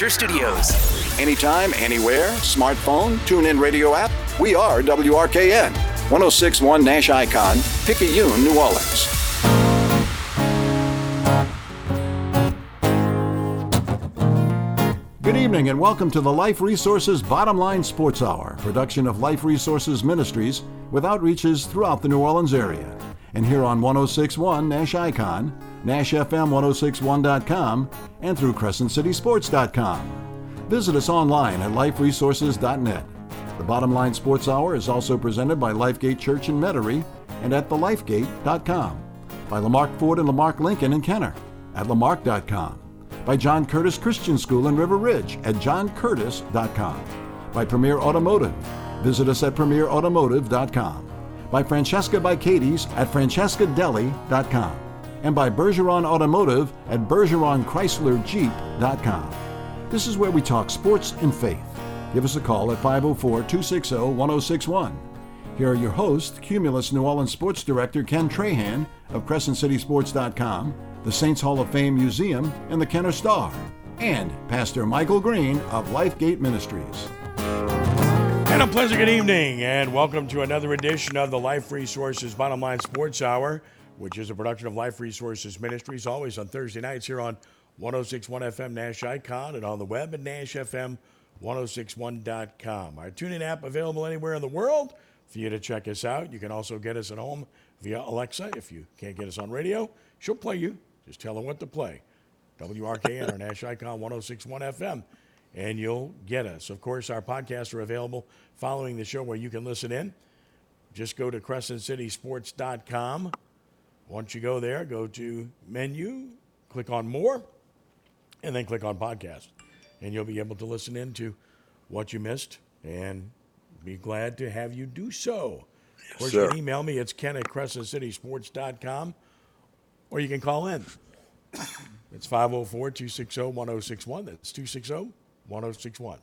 Your studios. Anytime, anywhere, smartphone, tune in radio app. We are WRKN. 1061 Nash Icon, Picayune, New Orleans. Good evening and welcome to the Life Resources Bottom Line Sports Hour, production of Life Resources Ministries with outreaches throughout the New Orleans area. And here on 1061 Nash Icon, NashFM1061.com, and through CrescentCitySports.com. Visit us online at liferesources.net. The Bottom Line Sports Hour is also presented by Lifegate Church in Metairie and at thelifegate.com, by Lamarque Ford and Lamarque Lincoln in Kenner at lamarck.com, by John Curtis Christian School in River Ridge at johncurtis.com, by Premier Automotive. Visit us at premierautomotive.com, by Francesca by Katie's at francescadeli.com, and by Bergeron Automotive at bergeronchryslerjeep.com. This is where we talk sports and faith. Give us a call at 504 260 1061. Here are your hosts Cumulus New Orleans Sports Director Ken Trahan of CrescentCitySports.com, the Saints Hall of Fame Museum, and the Kenner Star, and Pastor Michael Green of Lifegate Ministries. And a pleasant good evening, and welcome to another edition of the Life Resources Bottom Line Sports Hour, which is a production of Life Resources Ministries, always on Thursday nights here on 1061 FM Nash Icon and on the web at NashFM1061.com. Our tuning app available anywhere in the world for you to check us out. You can also get us at home via Alexa. If you can't get us on radio, she'll play you. Just tell her what to play. WRKN or Nash Icon 1061 FM, and you'll get us. Of course, our podcasts are available following the show where you can listen in. Just go to CrescentCitySports.com. Once you go there, go to menu, click on more, and then click on podcast. And you'll be able to listen in to what you missed and be glad to have you do so. of course, you can email me. It's ken at crescentcitysports.com or you can call in. It's 504 260 1061. That's 260 1061.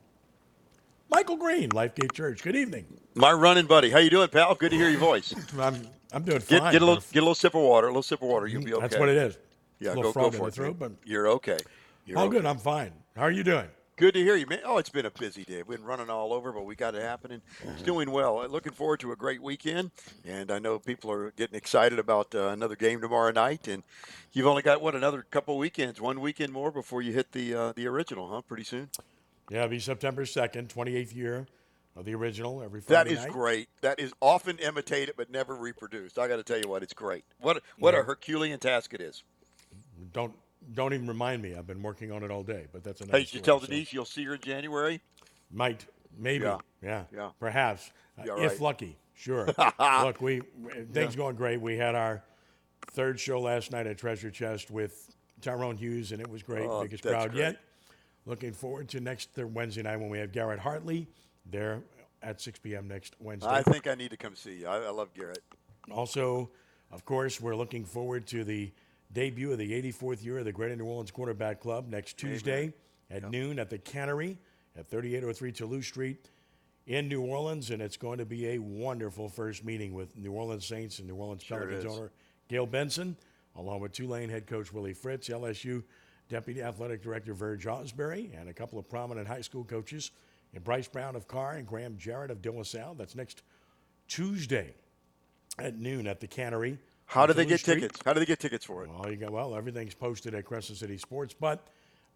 Michael Green, Lifegate Church. Good evening. My running buddy. How you doing, pal? Good to hear your voice. I'm, I'm doing Get, fine. get a little get a little sip of water. A little sip of water. You'll be okay. That's what it is. Yeah, go, go for it. throat, but You're okay. You're all okay. good. I'm fine. How are you doing? Good to hear you, man. Oh, it's been a busy day. We've been running all over, but we got it happening. It's doing well. Uh, Looking forward to a great weekend, and I know people are getting excited about uh, another game tomorrow night. And you've only got what another couple weekends, one weekend more before you hit the uh, the original, huh? Pretty soon. Yeah, it'll be September 2nd, 28th year of the original every That Friday is night. great. That is often imitated but never reproduced. I got to tell you what, it's great. What what Yeah. a Herculean task it is. Don't don't even remind me. I've been working on it all day, but that's another Hey, you tell so- Denise you'll see her in January. Might, maybe, yeah, Yeah. Yeah. perhaps, uh, Yeah, if lucky. Sure. Look, we things going great. We had our third show last night at Treasure Chest with Tyrone Hughes, and it was great. Oh, Biggest crowd great. yet. Looking forward to next Wednesday night when we have Garrett Hartley there at 6 p.m. next Wednesday. I think I need to come see you. I, I love Garrett. Also, of course, we're looking forward to the debut of the 84th year of the Greater New Orleans Quarterback Club next Tuesday at noon at the Cannery at 3803 Toulouse Street in New Orleans. And it's going to be a wonderful first meeting with New Orleans Saints and New Orleans Sure Pelicans owner Gayle Benson, along with Tulane head coach Willie Fritz, LSU Deputy Athletic Director Verge Ausberry, and a couple of prominent high school coaches in Brice Brown of Karr and Graham Jarrett of De La Salle. That's next Tuesday at noon at the Cannery. How do they get Street. tickets? How do they get tickets for it? Well, you got well. Everything's posted at Crescent City Sports, but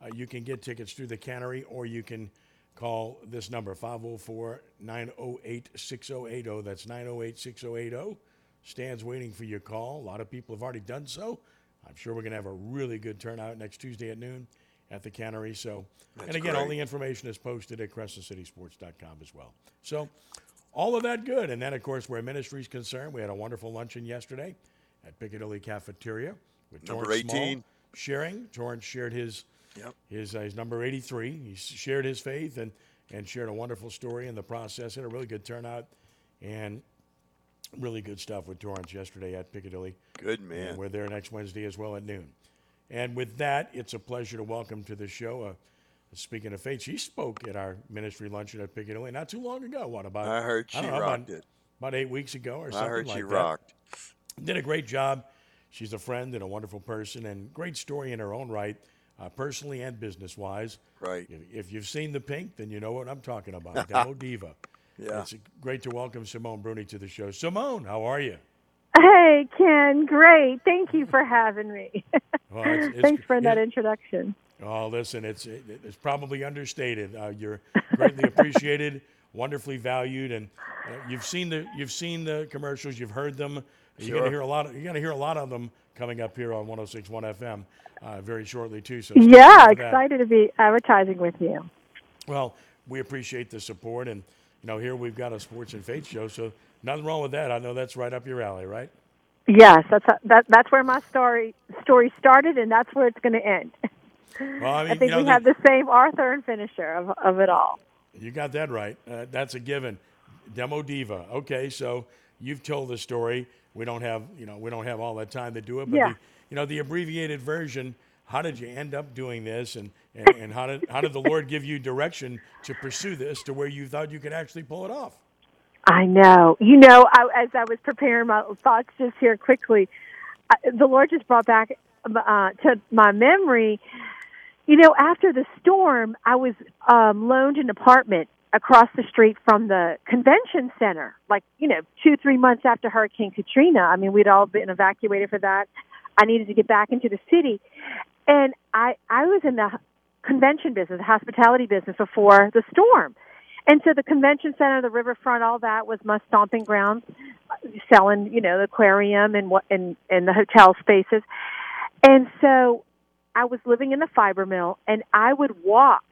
uh, you can get tickets through the Cannery, or you can call this number 504-908-6080. That's 908-6080. Stands waiting for your call. A lot of people have already done so. I'm sure we're going to have a really good turnout next Tuesday at noon at the Cannery. So, and That's again, all the information is posted at CrescentCitySports.com as well. So, all of that good. And then, of course, where ministry is concerned, we had a wonderful luncheon yesterday at Piccadilly Cafeteria with Number Torrance 18. Small sharing. Torrance shared his Yep. his, uh, his number 83. He shared his faith and, and shared a wonderful story in the process. Had a really good turnout and really good stuff with Torrance yesterday at Piccadilly. Good And man. we're there next Wednesday as well at noon. And with that, it's a pleasure to welcome to the show. Uh, speaking of faith, she spoke at our ministry luncheon at Piccadilly not too long ago. What about? I heard she know, about- rocked it. About eight weeks ago or I something heard like she that rocked. did a great job. She's a friend and a wonderful person, and great story in her own right uh, personally and business wise. Right. If, if you've seen the pink, then you know what I'm talking about. Demo Diva. Yeah. It's great to welcome Simone Bruni to the show. Simone, how are you? Hey, Ken, great. Thank you for having me. Well, it's- it's- Thanks for that introduction. Oh, listen, it's it, it's probably understated. Uh, you're greatly appreciated, wonderfully valued, and uh, you've seen the you've seen the commercials, you've heard them. You're Sure. gonna hear a lot. Of, you're gonna hear a lot of them coming up here on 106.1 FM uh, very shortly too. So Yeah, tuned that. excited to be advertising with you. Well, we appreciate the support, and you know here we've got a sports and faith show, so nothing wrong with that. I know that's right up your alley, right? Yes, that's that. That's where my story story started, and that's where it's going to end. Well, I mean, I think you know, we have the same author and finisher of, of it all. You got that right. Uh, that's a given. Demo diva. Okay, so you've told the story. We don't have, you know, we don't have all that time to do it. But Yeah. the, you know, the abbreviated version. How did you end up doing this, and, and, and how did how did the Lord give you direction to pursue this to where you thought you could actually pull it off? I know. You know, I, as I was preparing my thoughts just here quickly, I, the Lord just brought back uh, to my memory. You know, after the storm, I was um, loaned an apartment across the street from the convention center. Like, you know, two three months after Hurricane Katrina. I mean, we'd all been evacuated for that. I needed to get back into the city, and I I was in the convention business, the hospitality business before the storm. And so the convention center, the riverfront, all that was my stomping grounds, selling, you know, the aquarium and what and and the hotel spaces. And so I was living in the fiber mill, and I would walk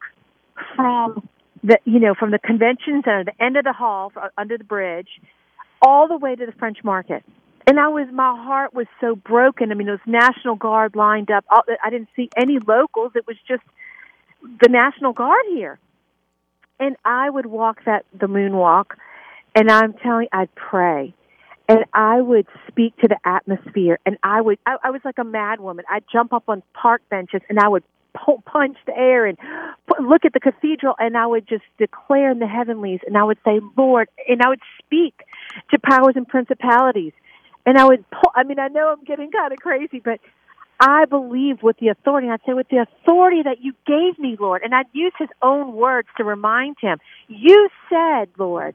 from the, you know, from the convention center, the end of the hall under the bridge, all the way to the French Market. And I was, my heart was so broken. I mean, those National Guard lined up. I didn't see any locals. It was just the National Guard here and I would walk that the moonwalk, and I'm telling I'd pray, and I would speak to the atmosphere, and I would I, I was like a mad woman. I'd jump up on park benches, and I would pu- punch the air and look at the cathedral, and I would just declare in the heavenlies, and I would say, Lord, and I would speak to powers and principalities, and I would. Pull, I mean, I know I'm getting kind of crazy, but I believe with the authority, I'd say with the authority that you gave me, Lord, and I'd use his own words to remind him, you said, Lord,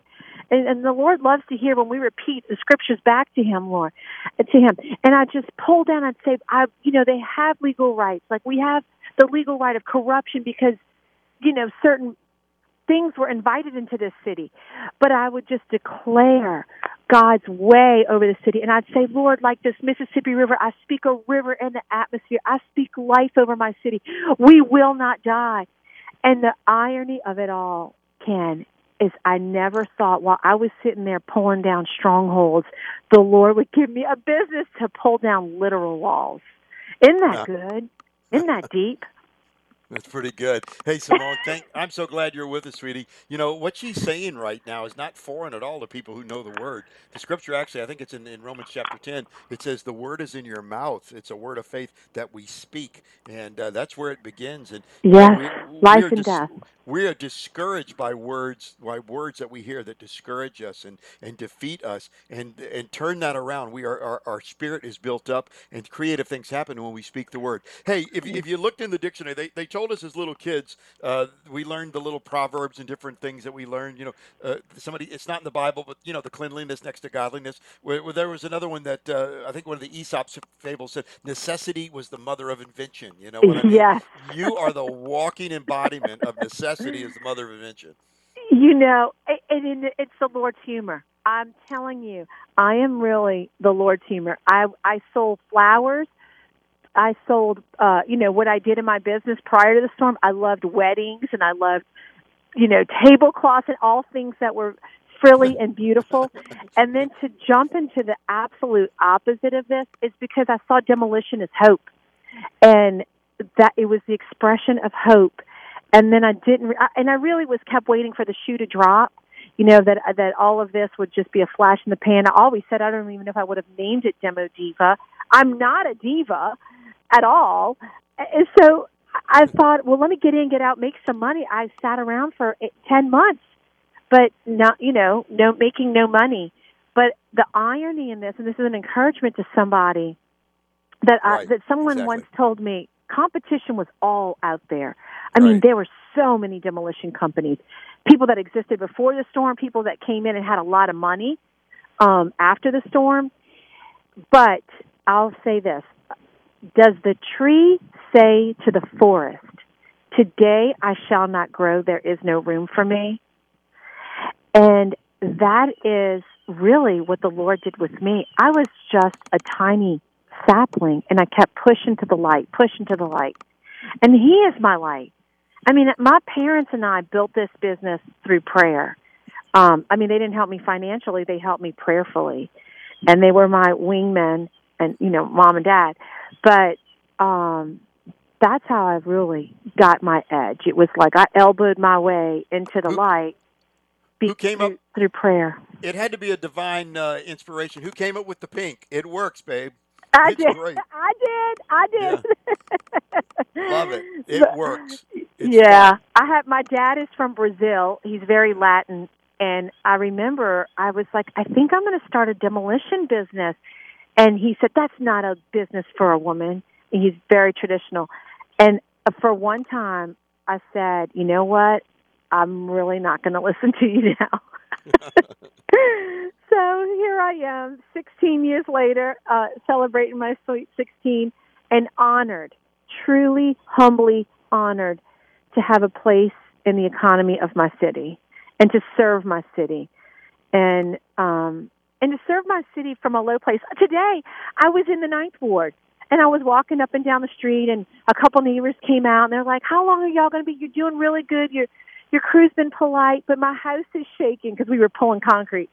and, and the Lord loves to hear when we repeat the scriptures back to him, Lord, to him. And I just pull down, I'd say, I, you know, they have legal rights. Like we have the legal right of corruption because, you know, certain things were invited into this city. But I would just declare God's way over the city. And I'd say, Lord, like this Mississippi River, I speak a river in the atmosphere. I speak life over my city. We will not die. And the irony of it all, Ken, is I never thought while I was sitting there pulling down strongholds, the Lord would give me a business to pull down literal walls. Isn't that good? Isn't that deep? That's pretty good. Hey, Simone, thank, I'm so glad you're with us, sweetie. You know, what she's saying right now is not foreign at all to people who know the word. The scripture, actually, I think it's in, in Romans chapter 10, it says, The word is in your mouth. It's a word of faith that we speak. And uh, that's where it begins. And you know, Yes, we, life and death. We are discouraged by words, by words that we hear that discourage us and, and defeat us, and and turn that around. We are our, our spirit is built up, and creative things happen when we speak the word. Hey, if, if you looked in the dictionary, they, they told us as little kids, uh, we learned the little proverbs and different things that we learned. You know, uh, somebody it's not in the Bible, but you know, the cleanliness next to godliness. Where, where there was another one that uh, I think one of the aesop's fables said, "Necessity was the mother of invention." You know what I mean? Yes. You are the walking embodiment of necessity as the mother of invention. You know, it, it, it's the Lord's humor. I'm telling you, I am really the Lord's humor. I I sold flowers. I sold, uh, you know, what I did in my business prior to the storm. I loved weddings and I loved, you know, tablecloths and all things that were frilly and beautiful. And then to jump into the absolute opposite of this is because I saw demolition as hope, and that it was the expression of hope and then I didn't, and I really was kept waiting for the shoe to drop. You know that uh, that all of this would just be a flash in the pan. I always said I don't even know if I would have named it Demo Diva. I'm not a diva at all, and so I thought, well, let me get in, get out, make some money. I sat around for ten months, but not, you know, no making no money. But the irony in this, and this is an encouragement to somebody that I, Right, that someone exactly. once told me, competition was all out there. I mean, there were so many demolition companies, people that existed before the storm, people that came in and had a lot of money um, after the storm. But I'll say this: Does the tree say to the forest, "Today I shall not grow; there is no room for me"? And that is really what the Lord did with me. I was just a tiny sapling, and I kept pushing to the light, pushing to the light. And He is my light. I mean, my parents and I built this business through prayer. Um, I mean, they didn't help me financially; they helped me prayerfully, and they were my wingmen, and you know, mom and dad. But um, that's how I really got my edge. It was like I elbowed my way into the Who- light be- who came through, up- through prayer. It had to be a divine uh, inspiration. Who came up with the pink? It works, babe. I It's did. great. I did. I did. Love it. It works. It's yeah, fun. I had my dad is from Brazil. He's very Latin, and I remember I was like, I think I'm going to start a demolition business, and he said that's not a business for a woman. And he's very traditional, and uh, for one time, I said, you know what? I'm really not going to listen to you now. so here I am, 16 years later, uh, celebrating my sweet 16, and honored, truly, humbly honored to have a place in the economy of my city and to serve my city and um and to serve my city from a low place. Today I was in the ninth ward and I was walking up and down the street and a couple neighbors came out and they're like, How long are y'all gonna be? You're doing really good. Your your crew's been polite, but my house is shaking because we were pulling concrete.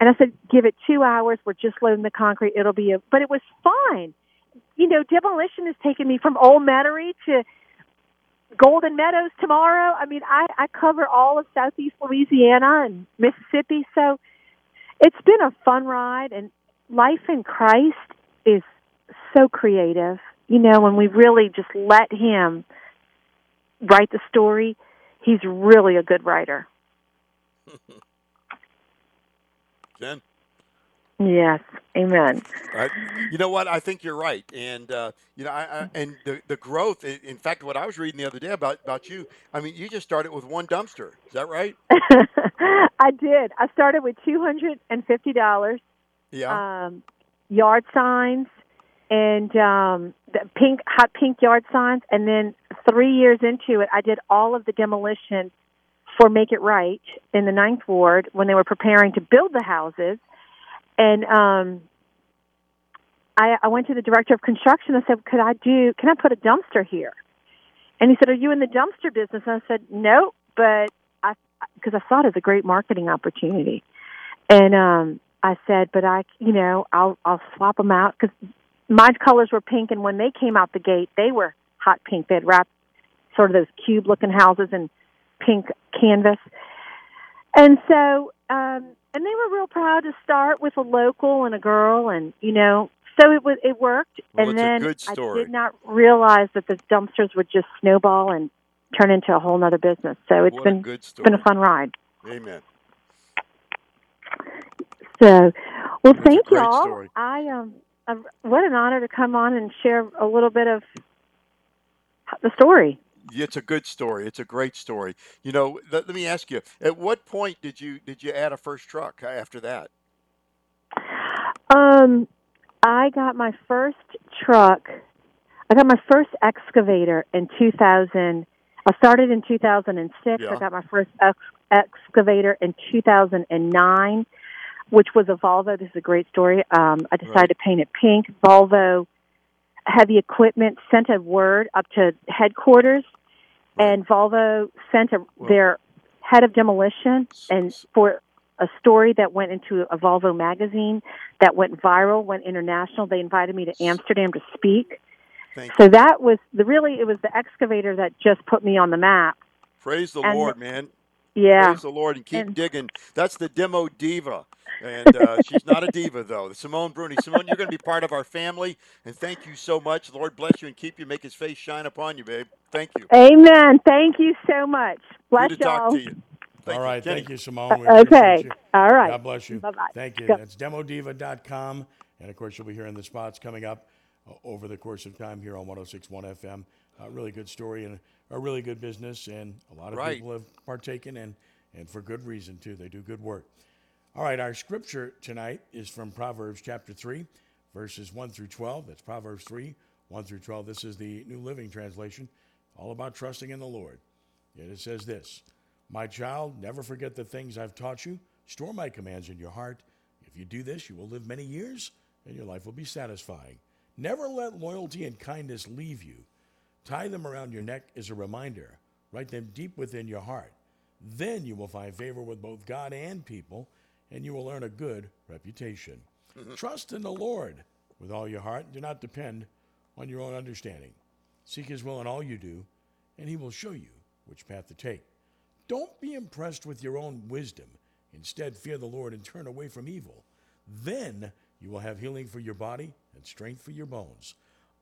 And I said, Give it two hours, we're just loading the concrete, it'll be a but it was fine. You know, demolition has taken me from Old Metairie to Golden Meadows tomorrow. I mean, I, I cover all of Southeast Louisiana and Mississippi, so it's been a fun ride. And life in Christ is so creative. You know, when we really just let Him write the story, He's really a good writer. Jen? Yes, Amen. You know what? I think you're right, and uh, you know, I, I, and the the growth. In fact, what I was reading the other day about about you, I mean, you just started with one dumpster. Is that right? I did. I started with two hundred and fifty dollars. Yeah. um, yard signs and um, the pink hot pink yard signs. And then three years into it, I did all of the demolition for Make It Right in the Ninth Ward when they were preparing to build the houses. And um, I, I went to the director of construction. I said, "Could I do? Can I put a dumpster here?" And he said, "Are you in the dumpster business?" And I said, "No, but I because I saw it as a great marketing opportunity." And um, I said, "But I, you know, I'll I'll swap them out because my colors were pink, and when they came out the gate, they were hot pink. They had wrapped sort of those cube-looking houses in pink canvas, and so." um and they were real proud to start with a local and a girl and you know so it was it worked Well, and then i did not realize that the dumpsters would just snowball and turn into a whole nother business so it's what been it's been a fun ride Amen. so well That's thank you all story. i um i what an honor to come on and share a little bit of the story It's a good story. It's a great story. You know, let, let me ask you: At what point did you did you add a first truck after that? Um, I got my first truck. I got my first excavator in 2000. I started in 2006. Yeah. I got my first ex- excavator in 2009, which was a Volvo. This is a great story. Um, I decided Right. to paint it pink. Volvo heavy equipment sent a word up to headquarters, and Volvo sent a, Well- their head of demolition and for a story that went into a Volvo magazine that went viral, went international. They invited me to Amsterdam to speak. Thank So that was the really it was the excavator that just put me on the map. Praise the and- Lord, man. Yeah. Praise the Lord and keep And- digging. That's the demo diva. And uh, she's not a diva, though. Simone Bruni. Simone, you're going to be part of our family. And thank you so much. Lord bless you and keep you. Make his face shine upon you, babe. Thank you. Amen. Thank you so much. Bless Good to y'all. talk to you. Thank All you. Thank you, Simone. We Uh, okay. you. All right. God bless you. Bye-bye. Thank you. Go. That's demodiva.com. And of course, you'll be hearing the spots coming up uh, over the course of time here on 106.1 FM. A really good story and a really good business, and a lot of Right. people have partaken, and, and for good reason, too. They do good work. All right, our scripture tonight is from Proverbs chapter 3, verses 1 through 12. That's Proverbs 3, 1 through 12. This is the New Living Translation, all about trusting in the Lord. And it says this My child, never forget the things I've taught you. Store my commands in your heart. If you do this, you will live many years, and your life will be satisfying. Never let loyalty and kindness leave you. Tie them around your neck as a reminder. Write them deep within your heart. Then you will find favor with both God and people, and you will earn a good reputation. Mm-hmm. Trust in the Lord with all your heart. and Do not depend on your own understanding. Seek His will in all you do, and He will show you which path to take. Don't be impressed with your own wisdom. Instead, fear the Lord and turn away from evil. Then you will have healing for your body and strength for your bones.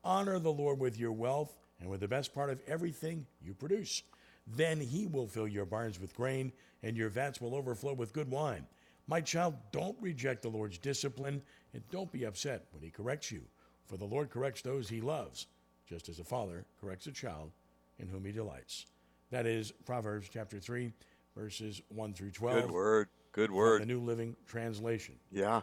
Honor the Lord with your wealth and with the best part of everything you produce. Then he will fill your barns with grain, and your vats will overflow with good wine. My child, don't reject the Lord's discipline, and don't be upset when he corrects you. For the Lord corrects those he loves, just as a father corrects a child in whom he delights. That is Proverbs chapter 3, verses 1 through 12. Good word. Good word. The New Living Translation. Yeah.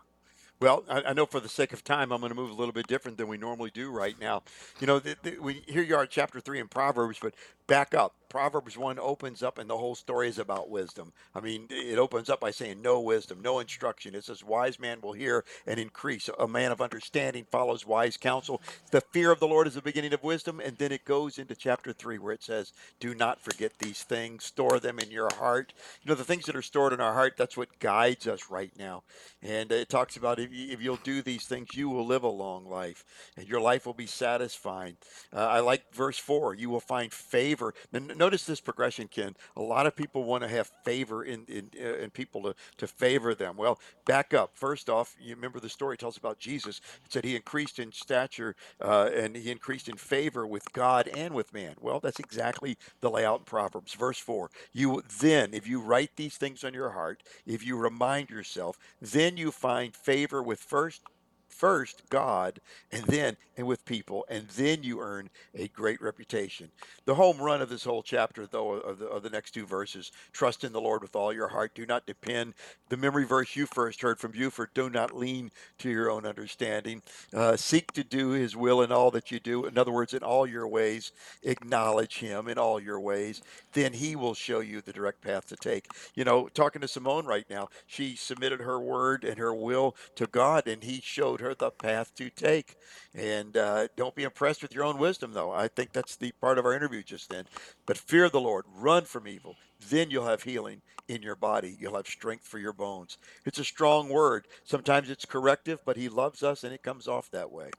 Well, I, I know for the sake of time, I'm going to move a little bit different than we normally do right now. You know, the, the, we, here you are, chapter three in Proverbs, but back up. Proverbs one opens up, and the whole story is about wisdom. I mean, it opens up by saying, "No wisdom, no instruction." It says, "Wise man will hear and increase. A man of understanding follows wise counsel." The fear of the Lord is the beginning of wisdom, and then it goes into chapter three where it says, "Do not forget these things. Store them in your heart." You know, the things that are stored in our heart. That's what guides us right now. And it talks about if, you, you'll do these things, you will live a long life, and your life will be satisfying. Uh, I like verse four. You will find favor. And notice this progression, Ken. A lot of people want to have favor in in, uh, in people to, to favor them. Well, back up. First off, you remember the story tells about Jesus. It said he increased in stature uh, and he increased in favor with God and with man. Well, that's exactly the layout in Proverbs. Verse four. You then, if you write these things on your heart, if you remind yourself, then you find favor with first first God and then and with people and then you earn a great reputation. The home run of this whole chapter though of the, of the next two verses, trust in the Lord with all your heart, do not depend. The memory verse you first heard from Buford, do not lean to your own understanding. Uh, seek to do his will in all that you do. In other words, in all your ways, acknowledge him in all your ways. Then he will show you the direct path to take. You know, talking to Simone right now, she submitted her word and her will to God and he showed her the path to take. And uh, don't be impressed with your own wisdom, though. I think that's the part of our interview just then. But fear the Lord, run from evil. Then you'll have healing in your body. You'll have strength for your bones. It's a strong word. Sometimes it's corrective, but He loves us, and it comes off that way.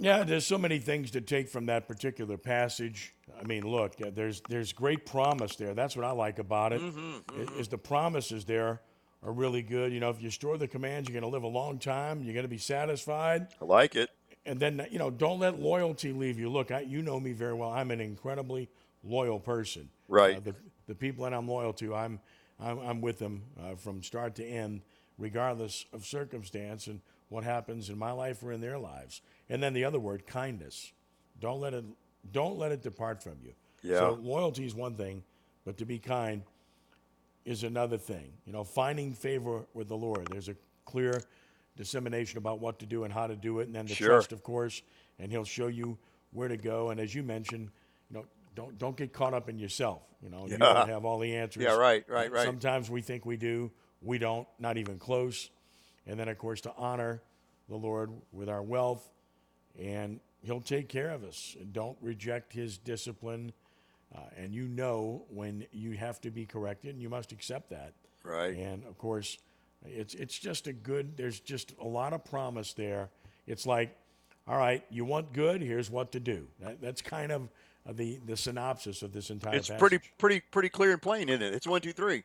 Yeah, there's so many things to take from that particular passage. I mean, look, there's there's great promise there. That's what I like about it. i- Is the promises there are really good. You know, if you store the commands, you're going to live a long time. You're going to be satisfied. I like it. And then you know, don't let loyalty leave you. Look, I, you know me very well. I'm an incredibly loyal person. Right. Uh, the the people that I'm loyal to, I'm I'm, I'm with them uh, from start to end, regardless of circumstance and what happens in my life or in their lives. And then the other word, kindness. Don't let it don't let it depart from you. Yeah. So loyalty is one thing, but to be kind is another thing. You know, finding favor with the Lord. There's a clear dissemination about what to do and how to do it, and then the Sure. trust, of course, and He'll show you where to go. And as you mentioned, you know, don't don't get caught up in yourself. You know, you don't have all the answers. Yeah, right, right, right. Sometimes we think we do, we don't, not even close. And then, of course, to honor the Lord with our wealth, and He'll take care of us. And don't reject His discipline. Uh, and you know when you have to be corrected, and you must accept that. Right. And of course, it's it's just a good. There's just a lot of promise there. It's like, all right, you want good. Here's what to do. That, that's kind of uh, the the synopsis of this entire. It's passage. pretty, pretty, pretty clear and plain, isn't it? It's one, two, three.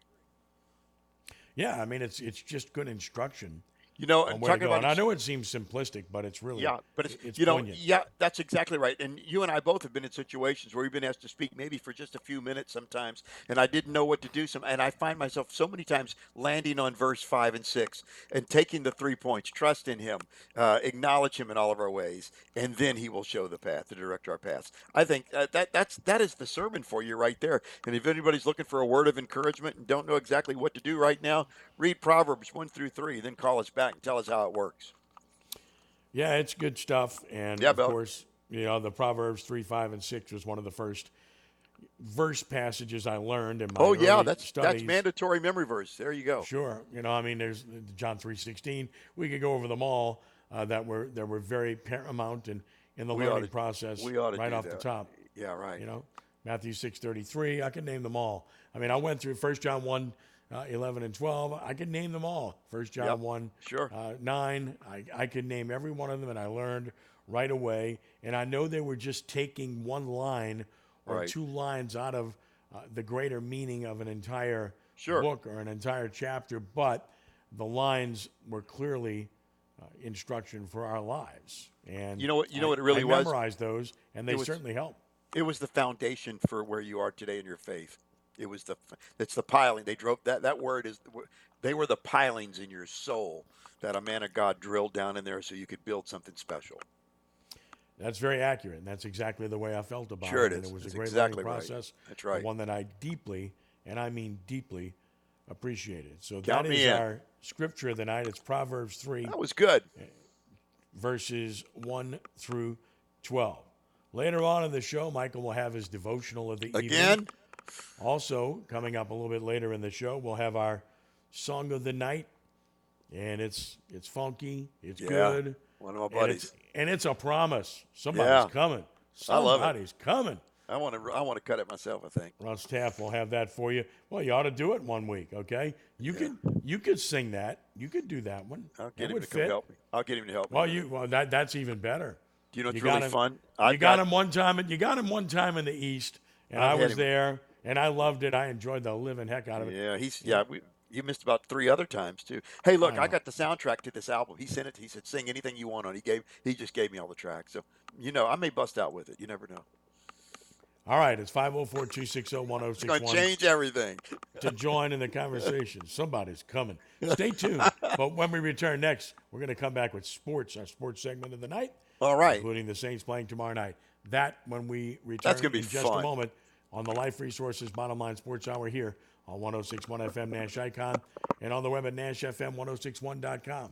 Yeah, I mean it's it's just good instruction You know, on and where to talking go. about And I know it seems simplistic, but it's really Yeah, but it's, it's you know, yeah, that's exactly right. And you and I both have been in situations where we've been asked to speak maybe for just a few minutes sometimes, and I didn't know what to do. Some, and I find myself so many times landing on verse five and six and taking the three points: trust in Him, uh, acknowledge Him in all of our ways, and then He will show the path to direct our paths. I think uh, that that's that is the sermon for you right there. And if anybody's looking for a word of encouragement and don't know exactly what to do right now, read Proverbs one through three, then call us back and tell us how it works. Yeah, it's good stuff. And Yeah, of Bill. course, you know, the Proverbs 3, 5, and 6 was one of the first verse passages I learned in my Oh yeah, that's studies. that's mandatory memory verse. There you go. Sure. You know, I mean, there's John 3.16. We could go over them all uh, that were that were very paramount in, in the We learning to- process we ought to right off the top. Yeah, right. You know, Matthew 6.33, I can name them all. I mean, I went through 1 John 1, uh, 11 and 12. I can name them all. 1 John Yep, 1, sure. uh, 9. I, I could name every one of them, and I learned right away. And I know they were just taking one line or Right. two lines out of uh, the greater meaning of an entire Sure. book or an entire chapter, but the lines were clearly uh, instruction for our lives. And You know what- you know I- what it really I was? memorized those, and they was- certainly help. It was the foundation for where you are today in your faith. It was the it's the piling. They drove that that word is they were the pilings in your soul that a man of God drilled down in there so you could build something special. That's very accurate, and that's exactly the way I felt about Sure it. it and. It was a great exactly learning right. process. That's right. One that I deeply, and I mean deeply, appreciated. So Count that is in. our scripture of the night. It's Proverbs 3, That was good. Eh, verses 1 through 12. Later on in the show, Michael will have his devotional of the evening. Again, Also, coming up a little bit later in the show, we'll have our song of the night, and it's it's funky, it's Yeah, good, one of my and buddies. it's, and it's a promise. Somebody's Yeah. coming. I love it. Somebody's coming. I want to I want to cut it myself, I think. Ron Staff will have that for you. Well, you ought to do it one week, okay? You could you could sing that. You could do that one. I'll get him to come help me. I'll get him to help me. Well, you well that that's even better. Do you know what's you really got him, fun? You I've got, got- him one time. You got him one time in the East, and I've I was there, and I loved it. I enjoyed the living heck out of it. Yeah, he's yeah. We, you missed about three other times too. Hey, look, I got the soundtrack to this album. He sent it. He said, "Sing anything you want on." it." He gave. He just gave me all the tracks. So you know, I may bust out with it. You never know. All right, it's 504 It's going to change everything. to join in the conversation. Somebody's coming. Stay tuned. but when we return next, we're going to come back with sports, our sports segment of the night. All right. including the Saints playing tomorrow night. That when we return That's gonna be in just fun. a moment on the Life Resources Bottom Line Sports Hour here on 1061 FM Nash Icon and on the web at NashFM1061.com.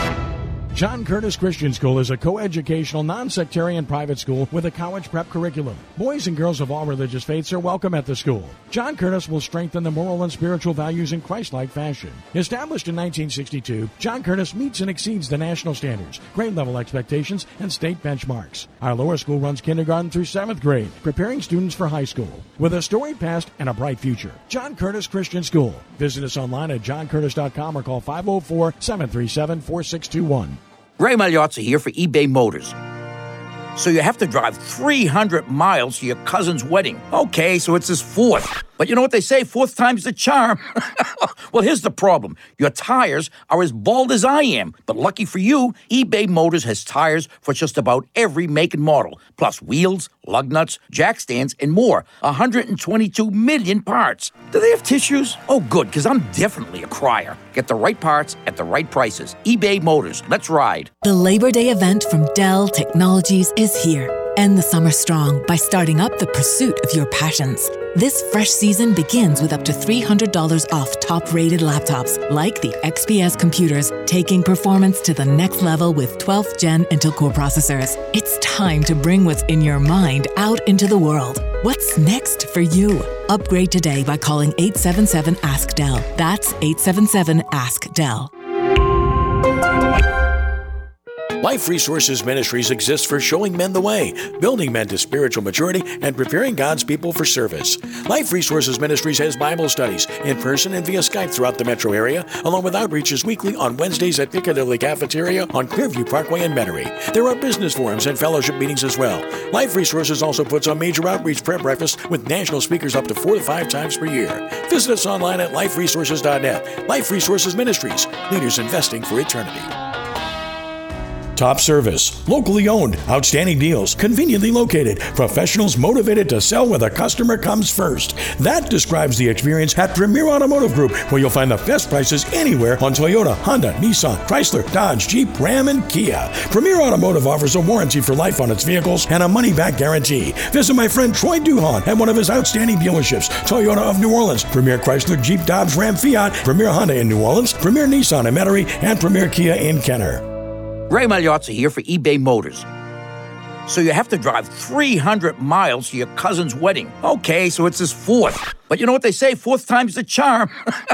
John Curtis Christian School is a coeducational, non-sectarian private school with a college prep curriculum. Boys and girls of all religious faiths are welcome at the school. John Curtis will strengthen the moral and spiritual values in Christ-like fashion. Established in 1962, John Curtis meets and exceeds the national standards, grade level expectations, and state benchmarks. Our lower school runs kindergarten through seventh grade, preparing students for high school. With a storied past and a bright future, John Curtis Christian School. Visit us online at johncurtis.com or call 504 737 4621. Ray Magliozzi here for eBay Motors. So you have to drive 300 miles to your cousin's wedding. Okay, so it's his fourth. But you know what they say, fourth time's the charm. well, here's the problem. Your tires are as bald as I am. But lucky for you, eBay Motors has tires for just about every make and model, plus wheels, lug nuts, jack stands, and more. 122 million parts. Do they have tissues? Oh, good, because I'm definitely a crier. Get the right parts at the right prices. eBay Motors. Let's ride. The Labor Day event from Dell Technologies is here. End the summer strong by starting up the pursuit of your passions. This fresh season begins with up to $300 off top rated laptops like the XPS computers, taking performance to the next level with 12th gen Intel Core processors. It's time to bring what's in your mind out into the world. What's next for you? Upgrade today by calling 877 Ask Dell. That's 877 Ask Dell. Life Resources Ministries exists for showing men the way, building men to spiritual maturity, and preparing God's people for service. Life Resources Ministries has Bible studies in person and via Skype throughout the metro area, along with outreaches weekly on Wednesdays at Piccadilly Cafeteria on Clearview Parkway in Metairie. There are business forums and fellowship meetings as well. Life Resources also puts on major outreach prayer breakfasts with national speakers up to four to five times per year. Visit us online at liferesources.net. Life Resources Ministries, leaders investing for eternity. Top service, locally owned, outstanding deals, conveniently located, professionals motivated to sell where the customer comes first. That describes the experience at Premier Automotive Group, where you'll find the best prices anywhere on Toyota, Honda, Nissan, Chrysler, Dodge, Jeep, Ram, and Kia. Premier Automotive offers a warranty for life on its vehicles and a money back guarantee. Visit my friend Troy Duhon at one of his outstanding dealerships Toyota of New Orleans, Premier Chrysler, Jeep, Dodge, Ram, Fiat, Premier Honda in New Orleans, Premier Nissan in Metairie, and Premier Kia in Kenner. Ray Magliozzi here for eBay Motors. So you have to drive 300 miles to your cousin's wedding. Okay, so it's his fourth. But you know what they say, fourth time's the charm.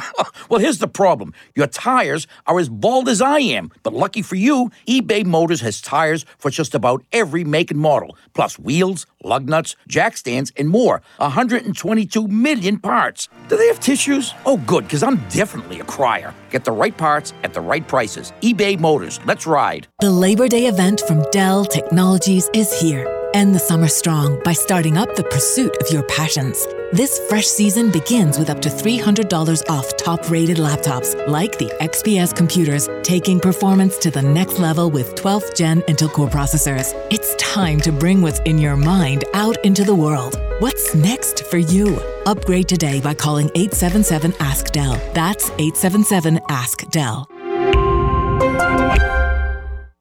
well, here's the problem. Your tires are as bald as I am. But lucky for you, eBay Motors has tires for just about every make and model, plus wheels, lug nuts, jack stands, and more. 122 million parts. Do they have tissues? Oh, good, because I'm definitely a crier. Get the right parts at the right prices. eBay Motors. Let's ride. The Labor Day event from Dell Technologies is here. End the summer strong by starting up the pursuit of your passions. This fresh season begins with up to $300 off top rated laptops like the XPS computers, taking performance to the next level with 12th gen Intel Core processors. It's time to bring what's in your mind out into the world. What's next for you? Upgrade today by calling 877 Ask Dell. That's 877 Ask Dell.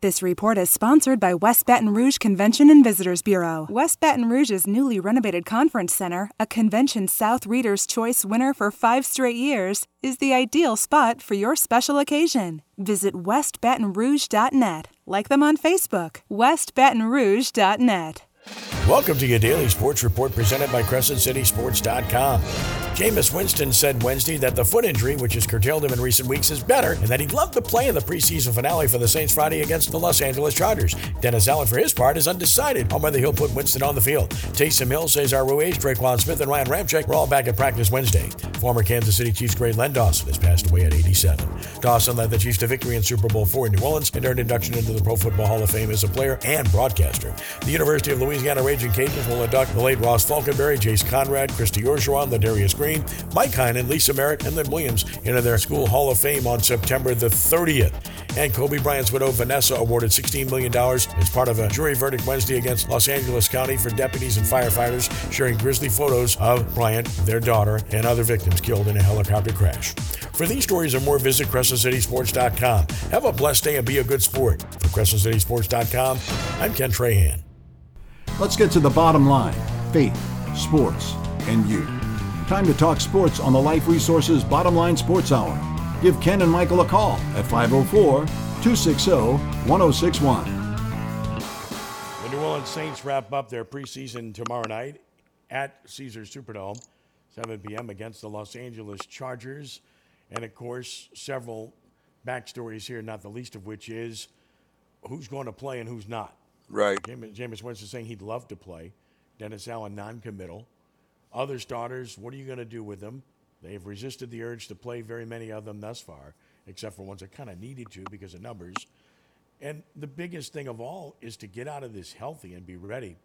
This report is sponsored by West Baton Rouge Convention and Visitors Bureau. West Baton Rouge's newly renovated conference center, a Convention South Reader's Choice winner for five straight years, is the ideal spot for your special occasion. Visit westbatonrouge.net. Like them on Facebook. westbatonrouge.net. Welcome to your daily sports report presented by CrescentCitySports.com. Jameis Winston said Wednesday that the foot injury, which has curtailed him in recent weeks, is better and that he'd love to play in the preseason finale for the Saints Friday against the Los Angeles Chargers. Dennis Allen, for his part, is undecided on whether he'll put Winston on the field. Taysom Hill, Cesar Ruiz, Tre'Quan Smith, and Ryan Ramczyk were all back at practice Wednesday. Former Kansas City Chiefs great Len Dawson has passed away at 87. Dawson led the Chiefs to victory in Super Bowl IV in New Orleans and earned induction into the Pro Football Hall of Fame as a player and broadcaster. The University of Louisiana Raging Cajuns will induct the late Ross Falkenberry, Jace Conrad, Christy Orgeron, Ladarius Green, Mike Heinen, Lisa Merritt, and Lynn Williams into their school Hall of Fame on September the 30th. And Kobe Bryant's widow, Vanessa, awarded $16 million as part of a jury verdict Wednesday against Los Angeles County for deputies and firefighters sharing grisly photos of Bryant, their daughter, and other victims killed in a helicopter crash. For these stories and more, visit CrescentCitySports.com. Have a blessed day and be a good sport. For CrescentCitySports.com, I'm Ken Trahan. Let's get to the bottom line faith, sports, and you. Time to talk sports on the Life Resources Bottom Line Sports Hour. Give Ken and Michael a call at 504 260 1061. The New Orleans Saints wrap up their preseason tomorrow night at Caesars Superdome, 7 p.m. against the Los Angeles Chargers. And of course, several backstories here, not the least of which is who's going to play and who's not. Right. Jameis, Winston saying he'd love to play. Dennis Allen non-committal. Other starters, what are you going to do with them? They've resisted the urge to play very many of them thus far, except for ones that kind of needed to because of numbers. And the biggest thing of all is to get out of this healthy and be ready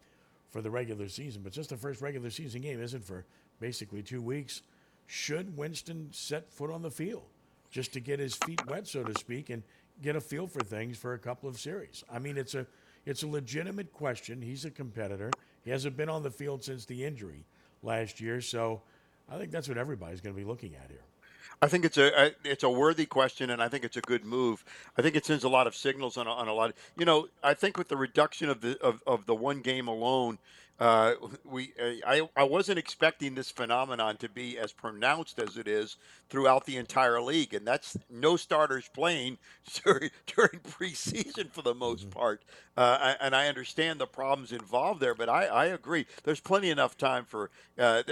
for the regular season. But just the first regular season game isn't for basically two weeks. Should Winston set foot on the field just to get his feet wet, so to speak, and get a feel for things for a couple of series? I mean, it's a it's a legitimate question. He's a competitor. He hasn't been on the field since the injury last year, so I think that's what everybody's going to be looking at here. I think it's a it's a worthy question, and I think it's a good move. I think it sends a lot of signals on a, on a lot. Of, you know, I think with the reduction of the of, of the one game alone, Uh, we, I, I wasn't expecting this phenomenon to be as pronounced as it is throughout the entire league, and that's no starters playing during, during preseason for the most Mm-hmm. part. Uh, and I understand the problems involved there, but I, I agree. There's plenty enough time for. Uh,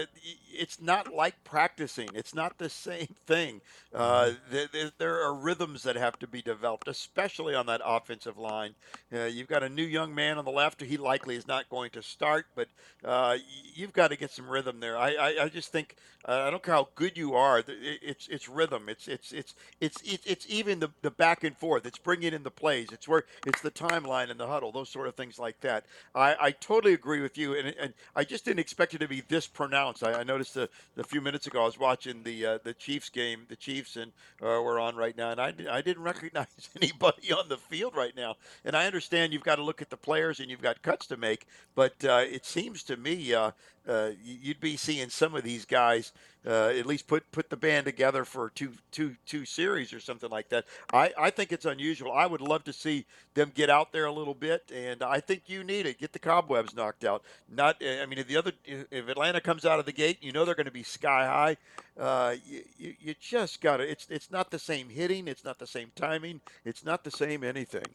it's not like practicing. It's not the same thing. Uh, there, there- there are rhythms that have to be developed, especially on that offensive line. Uh, you've got a new young man on the left. He likely is not going to start, but uh, you've got to get some rhythm there. I, I, I just think uh, I don't care how good you are. It's it's rhythm. It's it's it's it's it's, it's even the, the back and forth. It's bringing in the plays. It's where it's the timeline and the huddle. Those sort of things like that. I, I totally agree with you, and, and I just didn't expect it to be this pronounced. I, I noticed a, a few minutes ago I was watching the uh, the Chiefs game. The Chiefs and uh, we're on right now, and I, I didn't recognize anybody on the field right now. And I understand you've got to look at the players and you've got cuts to make, but uh, it seems to me uh, uh, you'd be seeing some of these guys uh, at least put put the band together for two two two series or something like that. I, I think it's unusual. I would love to see them get out there a little bit, and I think you need it. Get the cobwebs knocked out. Not, I mean, if the other if Atlanta comes out of the gate, you know they're going to be sky high. Uh, you, you, you just got to. It's it's not the same hitting. It's not the same timing. It's not the same anything.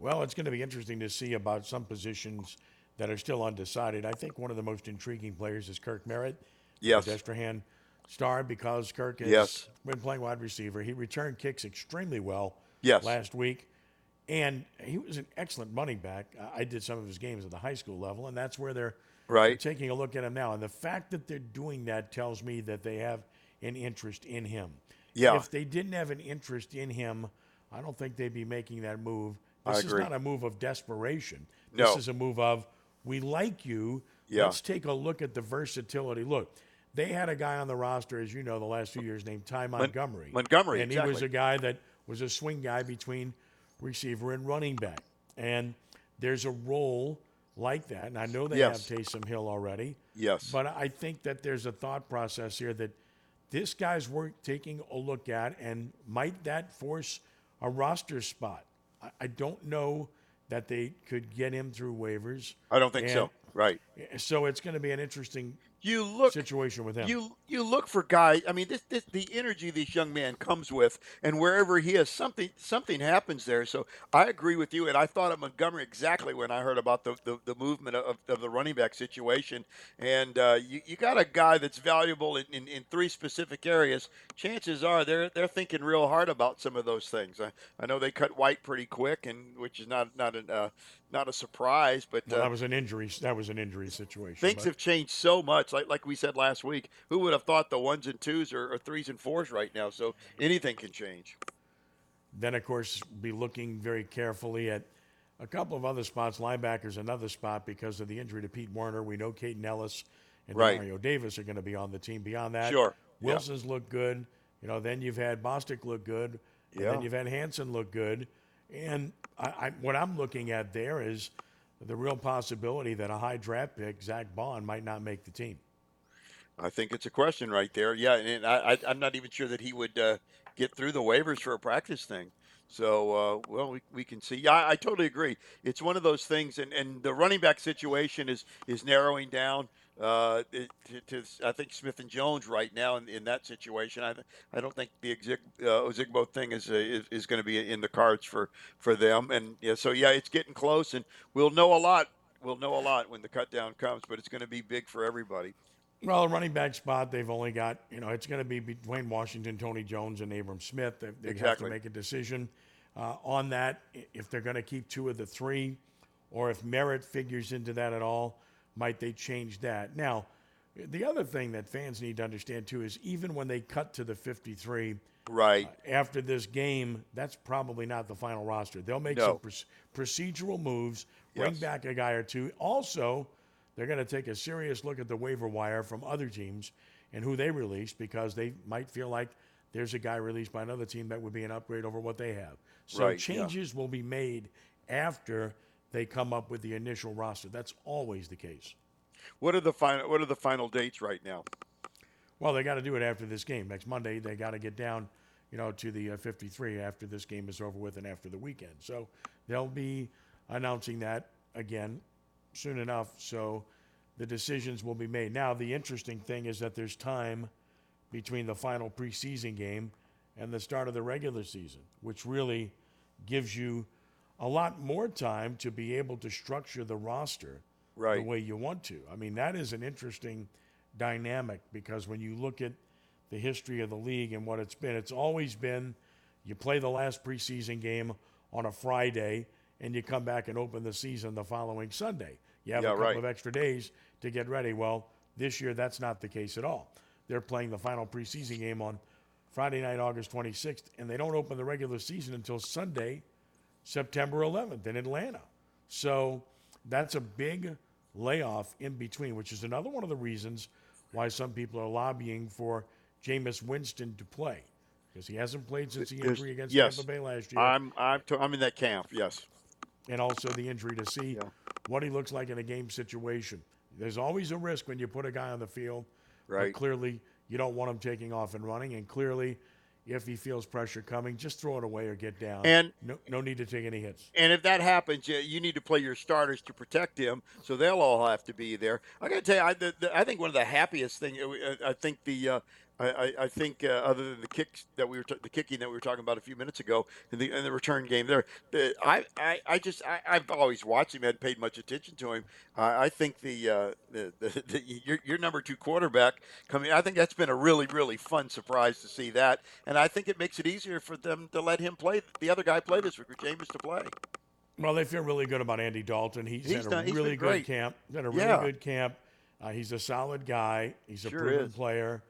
Well, it's going to be interesting to see about some positions that are still undecided. I think one of the most intriguing players is Kirk Merritt. Yes. Destrehan star because Kirk has Yes. been playing wide receiver. He returned kicks extremely well Yes. last week. And he was an excellent running back. I did some of his games at the high school level, and that's where they're Right. taking a look at him now. And the fact that they're doing that tells me that they have an interest in him. Yeah. If they didn't have an interest in him, I don't think they'd be making that move. This is not a move of desperation. No. This is a move of we like you. Yeah. Let's take a look at the versatility. Look, they had a guy on the roster, as you know, the last few years named Ty Montgomery. Montgomery, and he was a guy that was a swing guy between receiver and running back. And there's a role like that. And I know they Yes. have Taysom Hill already. Yes. But I think that there's a thought process here that this guy's worth taking a look at, and might that force a roster spot? I, I don't know that they could get him through waivers. I don't think so. Right. So it's going to be an interesting You look situation with him. You you look for guys. I mean, this, this the energy this young man comes with, and wherever he is, something something happens there. So I agree with you, and I thought of Montgomery exactly when I heard about the the, the movement of, of the running back situation. And uh, you you got a guy that's valuable in, in, in three specific areas. Chances are they're they're thinking real hard about some of those things. I, I know they cut White pretty quick, and which is not not an uh, not a surprise, but well, uh, that was an injury. That was an injury situation. Things but- have changed so much. Like like we said last week, who would have thought the ones and twos are, are threes and fours right now? So anything can change. Then, of course, be looking very carefully at a couple of other spots. Linebackers, another spot because of the injury to Pete Werner. We know Kaden Elliss and Right. Mario Davis are going to be on the team. Beyond that, Sure. Yeah. Wilson's look good. You know, then you've had Bostic look good. And Yeah. then you've had Hansen look good. And I, I, what I'm looking at there is the real possibility that a high draft pick, Zack Baun, might not make the team. I think it's a question right there. Yeah, and I, I'm not even sure that he would uh, get through the waivers for a practice thing. So uh, well, we, we can see. Yeah, I, I totally agree. It's one of those things, and, and the running back situation is is narrowing down. Uh, to, to I think Smith and Jones right now in, in that situation. I I don't think the Exig, uh, Ozigbo thing is uh, is, is going to be in the cards for for them. And yeah, so yeah, it's getting close, and we'll know a lot. We'll know a lot when the cut down comes, but it's going to be big for everybody. Well, running back spot, they've only got, you know, it's going to be between Washington, Tony Jones, and Abram Smith. They, they have to make a decision uh, on that if they're going to keep two of the three, or if Merritt figures into that at all, might they change that? Now, the other thing that fans need to understand too is even when they cut to the 53 Right. Uh, after this game, that's probably not the final roster. They'll make No. some proc- procedural moves, bring Yes. back a guy or two. Also, they're going to take a serious look at the waiver wire from other teams and who they release because they might feel like there's a guy released by another team that would be an upgrade over what they have. So Right, yeah. changes will be made after they come up with the initial roster. That's always the case. What are the final What are the final dates right now? Well, they got to do it after this game. Next Monday, they got to get down, you know, to the uh, 53 after this game is over with and after the weekend. So they'll be announcing that again soon enough. So the decisions will be made. Now, the interesting thing is that there's time between the final preseason game and the start of the regular season, which really gives you a lot more time to be able to structure the roster Right. the way you want to. I mean, that is an interesting dynamic because when you look at the history of the league and what it's been, it's always been you play the last preseason game on a Friday and you come back and open the season the following Sunday. You have Yeah, a couple right. of extra days to get ready. Well, this year that's not the case at all. They're playing the final preseason game on Friday night, August 26th, and they don't open the regular season until Sunday, September 11th in Atlanta. So that's a big layoff in between, which is another one of the reasons why some people are lobbying for Jameis Winston to play because he hasn't played since the injury against yes. Tampa Bay last year, I'm I'm to, I'm in that camp. Yes. and also the injury to see Yeah. what he looks like in a game situation. There's always a risk when you put a guy on the field. but Right. clearly, you don't want him taking off and running, and clearly, if he feels pressure coming, just throw it away or get down. And- no, no need to take any hits. And if that happens, you, you need to play your starters to protect him, so they'll all have to be there. I got to tell you, I, the, the, I think one of the happiest thing, uh, I think the, uh, I, I, I think uh, other than the kicks that we were, t- the kicking that we were talking about a few minutes ago, in the, in the return game there, the, I, I, I just, I, I've always watched him, hadn't paid much attention to him. I I think the, uh, the, the, the your, your number two quarterback coming, I think that's been a really, really fun surprise to see that, and I think it makes it easier for them to let him play, the other guy play this week, for James to play. Well, they feel really good about Andy Dalton. He's, He's had a done- he's really good camp. He's had a really Yeah. good camp. Uh, he's a solid guy. He's a Sure proven is. player,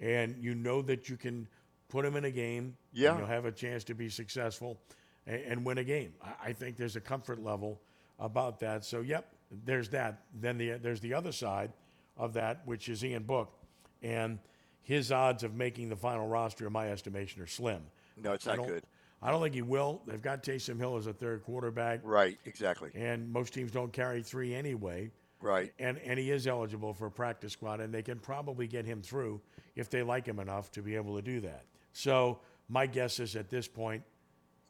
and you know that you can put him in a game. Yeah. and you'll have a chance to be successful and, and win a game. I, I think there's a comfort level about that. So, yep, there's that. Then the there's the other side of that, which is Ian Book, and his odds of making the final roster, in my estimation, are slim. No, it's not good. I don't think he will. They've got Taysom Hill as a third quarterback Right, exactly. and most teams don't carry three anyway. Right. And and he is eligible for a practice squad, and they can probably get him through if they like him enough to be able to do that. So my guess is at this point,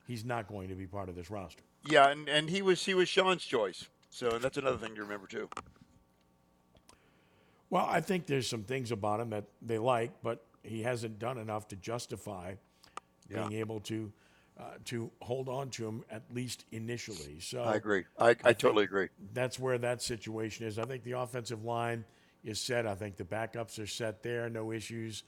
he's not going to be part of this roster. Yeah, and, and he was he was Sean's choice. So that's another thing to remember too. Well, I think there's some things about him that they like, but he hasn't done enough to justify being able to uh, to hold on to him at least initially. So I agree. I, I totally agree. that's where that situation is. I think the offensive line is set. I think the backups are set there. No issues.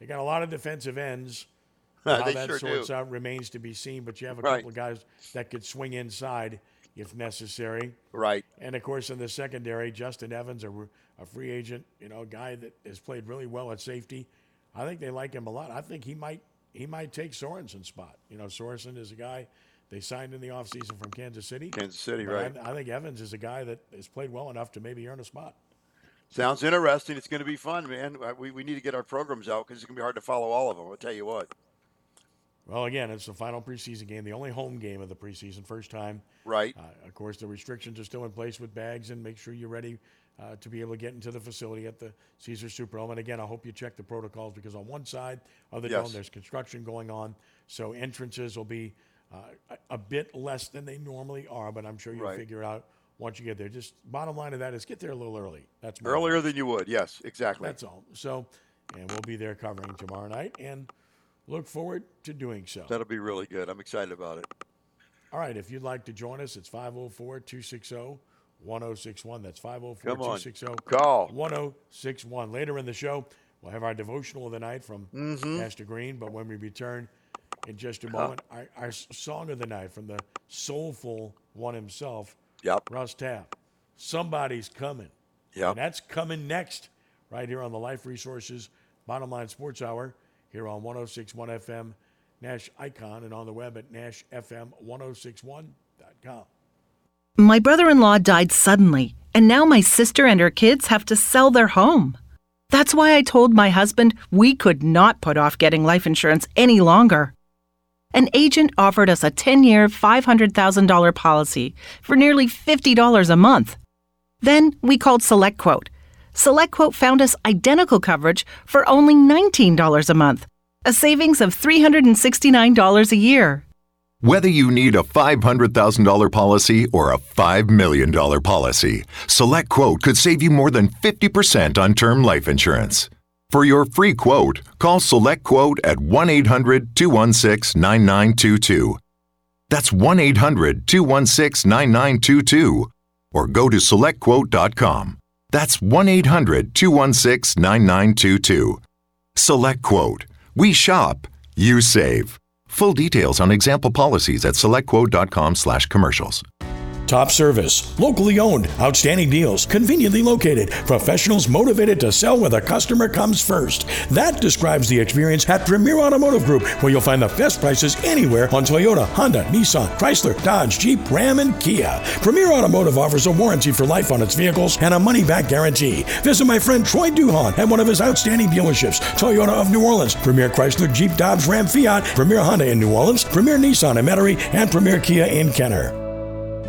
They got a lot of defensive ends. How They that sure sorts do. out remains to be seen. But you have a Right. couple of guys that could swing inside if necessary. Right. And of course, in the secondary, Justin Evans, a, a free agent, you know, a guy that has played really well at safety. I think they like him a lot. I think he might he might take Sorensen's spot. You know, Sorensen is a guy they signed in the offseason from Kansas City. Kansas City, right. I, I think Evans is a guy that has played well enough to maybe earn a spot. Sounds interesting. It's going to be fun, man. Uh, We, we need to get our programs out because it's going to be hard to follow all of them. I'll tell you what. Well, again, it's the final preseason game, the only home game of the preseason, first time. Right. Uh, of course, the restrictions are still in place with bags, and make sure you're ready uh, to be able to get into the facility at the Caesar Superdome. And again, I hope you check the protocols because on one side of the Yes. dome, there's construction going on, so entrances will be uh, a, bit less than they normally are. But I'm sure you'll Right. figure out once you get there. Just bottom line of that is get there a little early. That's Earlier than you would. Yes, exactly. That's all. So, and we'll be there covering tomorrow night, and look forward to doing so. That'll be really good. I'm excited about it. All right, if you'd like to join us, it's 504 260 1061. That's 504 260 1061. Later in the show, we'll have our devotional of the night from Mm-hmm. Pastor Green. But when we return in just a moment, our, our song of the night from the soulful one himself, Yep. Russ Taff. Somebody's coming. Yep. And that's coming next, right here on the Life Resources Bottom Line Sports Hour, here on 1061 FM, Nash Icon, and on the web at NashFM1061.com. My brother in law died suddenly, and now my sister and her kids have to sell their home. That's why I told my husband we could not put off getting life insurance any longer. An agent offered us a 10 year, $500,000 policy for nearly $50 a month. Then we called SelectQuote. SelectQuote found us identical coverage for only $19 a month, a savings of $369 a year. Whether you need a $500,000 policy or a $5 million policy, Select Quote could save you more than 50% on term life insurance. For your free quote, call Select Quote at 1 800 216 9922. That's 1 800 216 9922. Or go to selectquote.com. That's 1 800 216 9922. Select Quote. We shop, you save. Full details on example policies at selectquote.com slash commercials. Top service, locally owned, outstanding deals, conveniently located, professionals motivated to sell where the customer comes first. That describes the experience at Premier Automotive Group, where you'll find the best prices anywhere on Toyota, Honda, Nissan, Chrysler, Dodge, Jeep, Ram, and Kia. Premier Automotive offers a warranty for life on its vehicles and a money back guarantee. Visit my friend Troy Duhon at one of his outstanding dealerships Toyota of New Orleans, Premier Chrysler, Jeep, Dodge, Ram, Fiat, Premier Honda in New Orleans, Premier Nissan in Metairie, and Premier Kia in Kenner.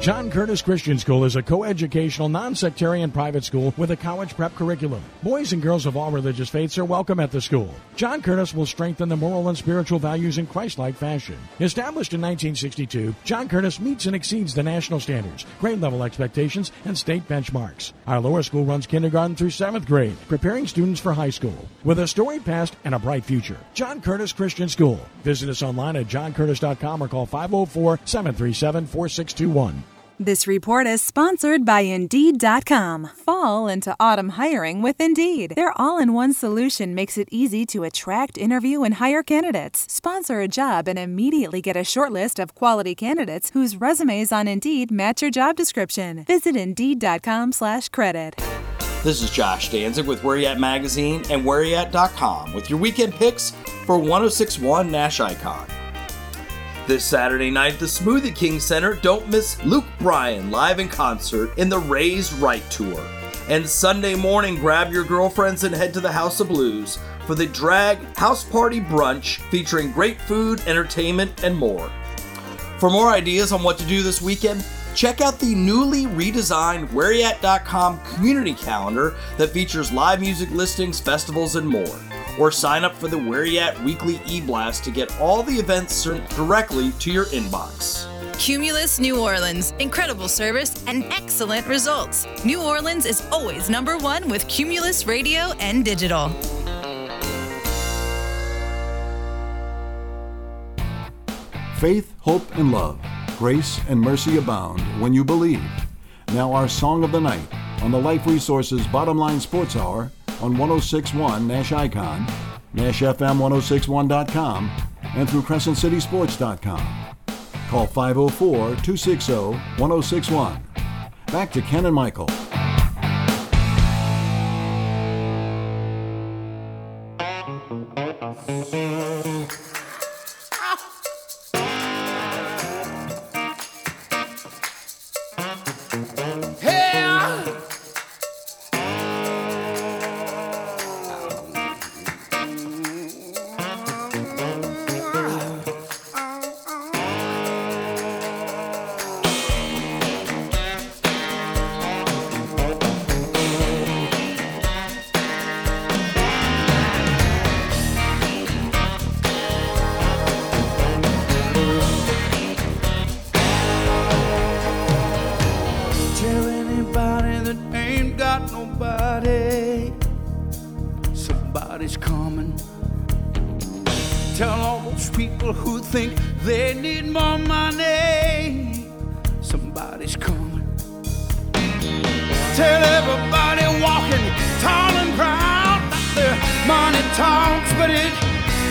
John Curtis Christian School is a coeducational, non-sectarian private school with a college prep curriculum. Boys and girls of all religious faiths are welcome at the school. John Curtis will strengthen the moral and spiritual values in Christ-like fashion. Established in 1962, John Curtis meets and exceeds the national standards, grade level expectations, and state benchmarks. Our lower school runs kindergarten through seventh grade, preparing students for high school. With a storied past and a bright future, John Curtis Christian School. Visit us online at johncurtis.com or call 504 737 4621. This report is sponsored by Indeed.com. Fall into autumn hiring with Indeed. Their all in one solution makes it easy to attract, interview, and hire candidates. Sponsor a job and immediately get a short list of quality candidates whose resumes on Indeed match your job description. Visit Indeed.com slash credit. This is Josh Danzig with Where You At Magazine and WhereYat.com with your weekend picks for 1061 Nash Icon. This Saturday night at the Smoothie King Center, don't miss Luke Bryan live in concert in the Raise Right Tour. And Sunday morning, grab your girlfriends and head to the House of Blues for the Drag House Party Brunch featuring great food, entertainment, and more. For more ideas on what to do this weekend, check out the newly redesigned WhereYat.com community calendar that features live music listings, festivals, and more or sign up for the Where You At weekly e-blast to get all the events sent directly to your inbox. Cumulus New Orleans. Incredible service and excellent results. New Orleans is always number one with Cumulus Radio and Digital. Faith, hope, and love. Grace and mercy abound when you believe. Now, our song of the night on the Life Resources Bottom Line Sports Hour on 1061 Nash Icon, NashFM1061.com, and through CrescentCitySports.com. Call 504 260 1061. Back to Ken and Michael.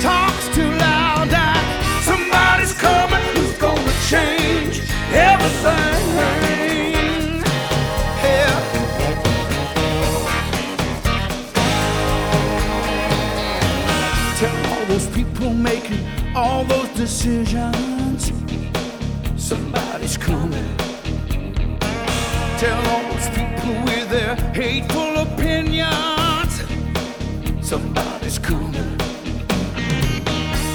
Talks too loud. That somebody's coming who's gonna change everything. Yeah. Tell all those people making all those decisions. Somebody's coming. Tell all those people with their hateful opinions. Somebody's coming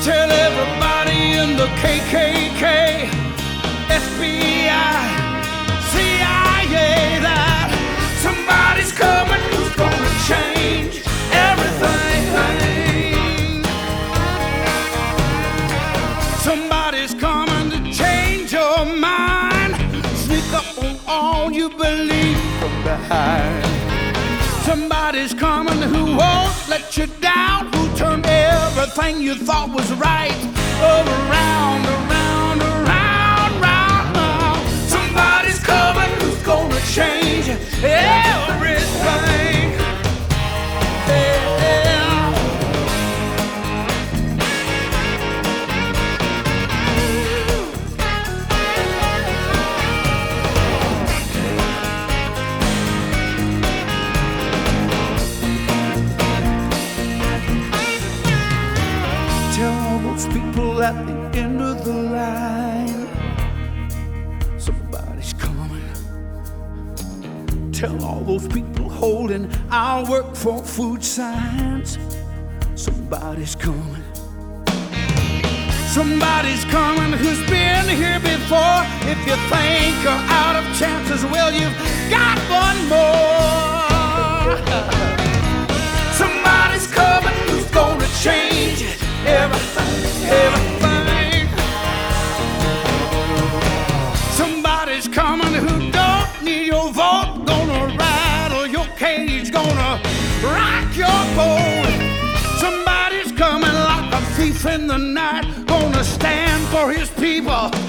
tell everybody in the KKK, FBI, CIA that somebody's coming who's gonna change everything. Somebody's coming to change your mind, sneak up on all you believe from behind. Somebody's coming who won't let you down, who turned everything you thought was right around, around, around, round. Somebody's coming who's gonna change everything. Those people holding our work for food signs somebody's coming. Somebody's coming who's been here before. If you think you're out of chances, well, you've got one more. thief in the night, gonna stand for his people.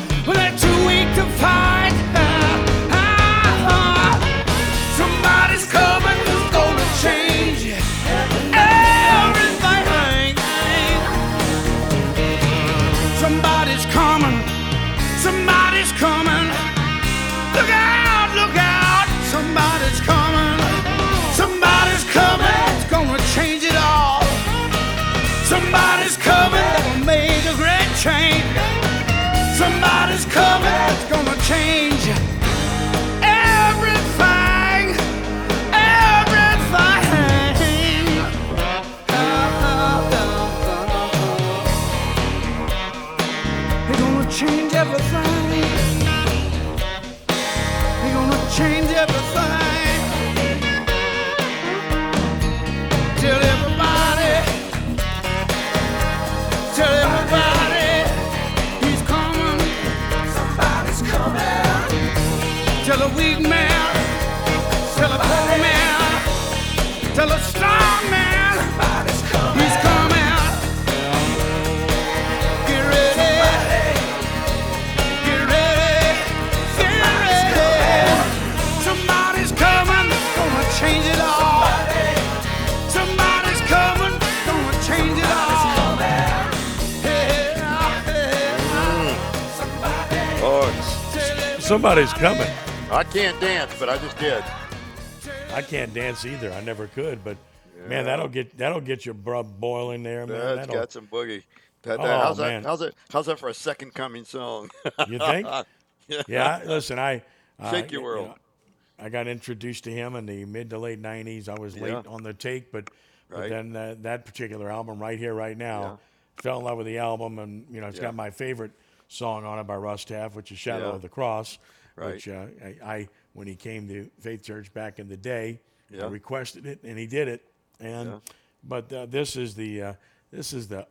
Somebody's coming. I can't dance, but I just did. I can't dance either. I never could, but man, that'll get that'll get your blood boiling there, man. That's That'll- got some boogie. That, that- Oh, how's man. that? How's it? How's that for a second coming song? You think? yeah. Listen, I uh, Shake your you world. know, I got introduced to him in the mid to late '90s. I was late Yeah. on the take, but, but then uh, that particular album, right here, right now, fell in love with the album, and you know, it's Yeah. got my favorite song on it by Russ Taff, which is "Shadow Yeah. of the Cross," Right. which uh, I, I, when he came to Faith Church back in the day, I requested it, and he did it. And Yeah. but uh, this is the uh, this is the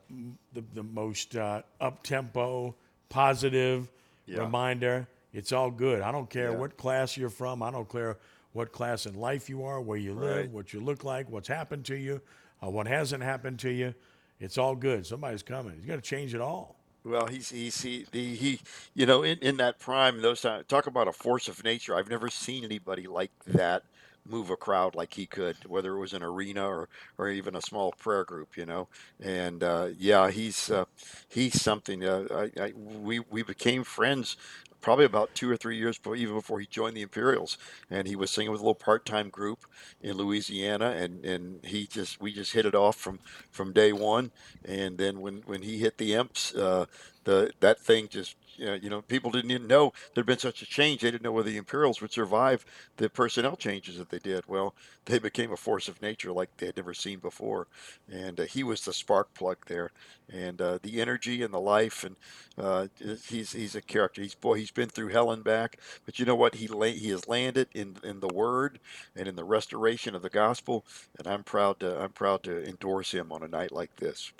the, the most uh, up tempo, positive Yeah. reminder. It's all good. I don't care Yeah. what class you're from. I don't care what class in life you are, where you live, Right. what you look like, what's happened to you, uh, what hasn't happened to you. It's all good. Somebody's coming. He's got to change it all. Well, he's he's he, he, he you know in, in that prime those times talk about a force of nature. I've never seen anybody like that move a crowd like he could, whether it was an arena or or even a small prayer group, you know. And uh, yeah, he's uh, he's something. Uh, I, I we we became friends probably about two or three years before, even before he joined the Imperials, and he was singing with a little part-time group in Louisiana, and, and he just we just hit it off from from day one, and then when when he hit the Imps, uh, the that thing just you know, you know people didn't even know there'd been such a change. They didn't know whether the Imperials would survive the personnel changes that they did. Well, they became a force of nature like they had never seen before, and uh, he was the spark plug there, and uh, the energy and the life, and uh, he's he's a character. He's boy, he's been through hell and back, but you know what? He la- he has landed in in the Word and in the restoration of the gospel, and I'm proud to I'm proud to endorse him on a night like this.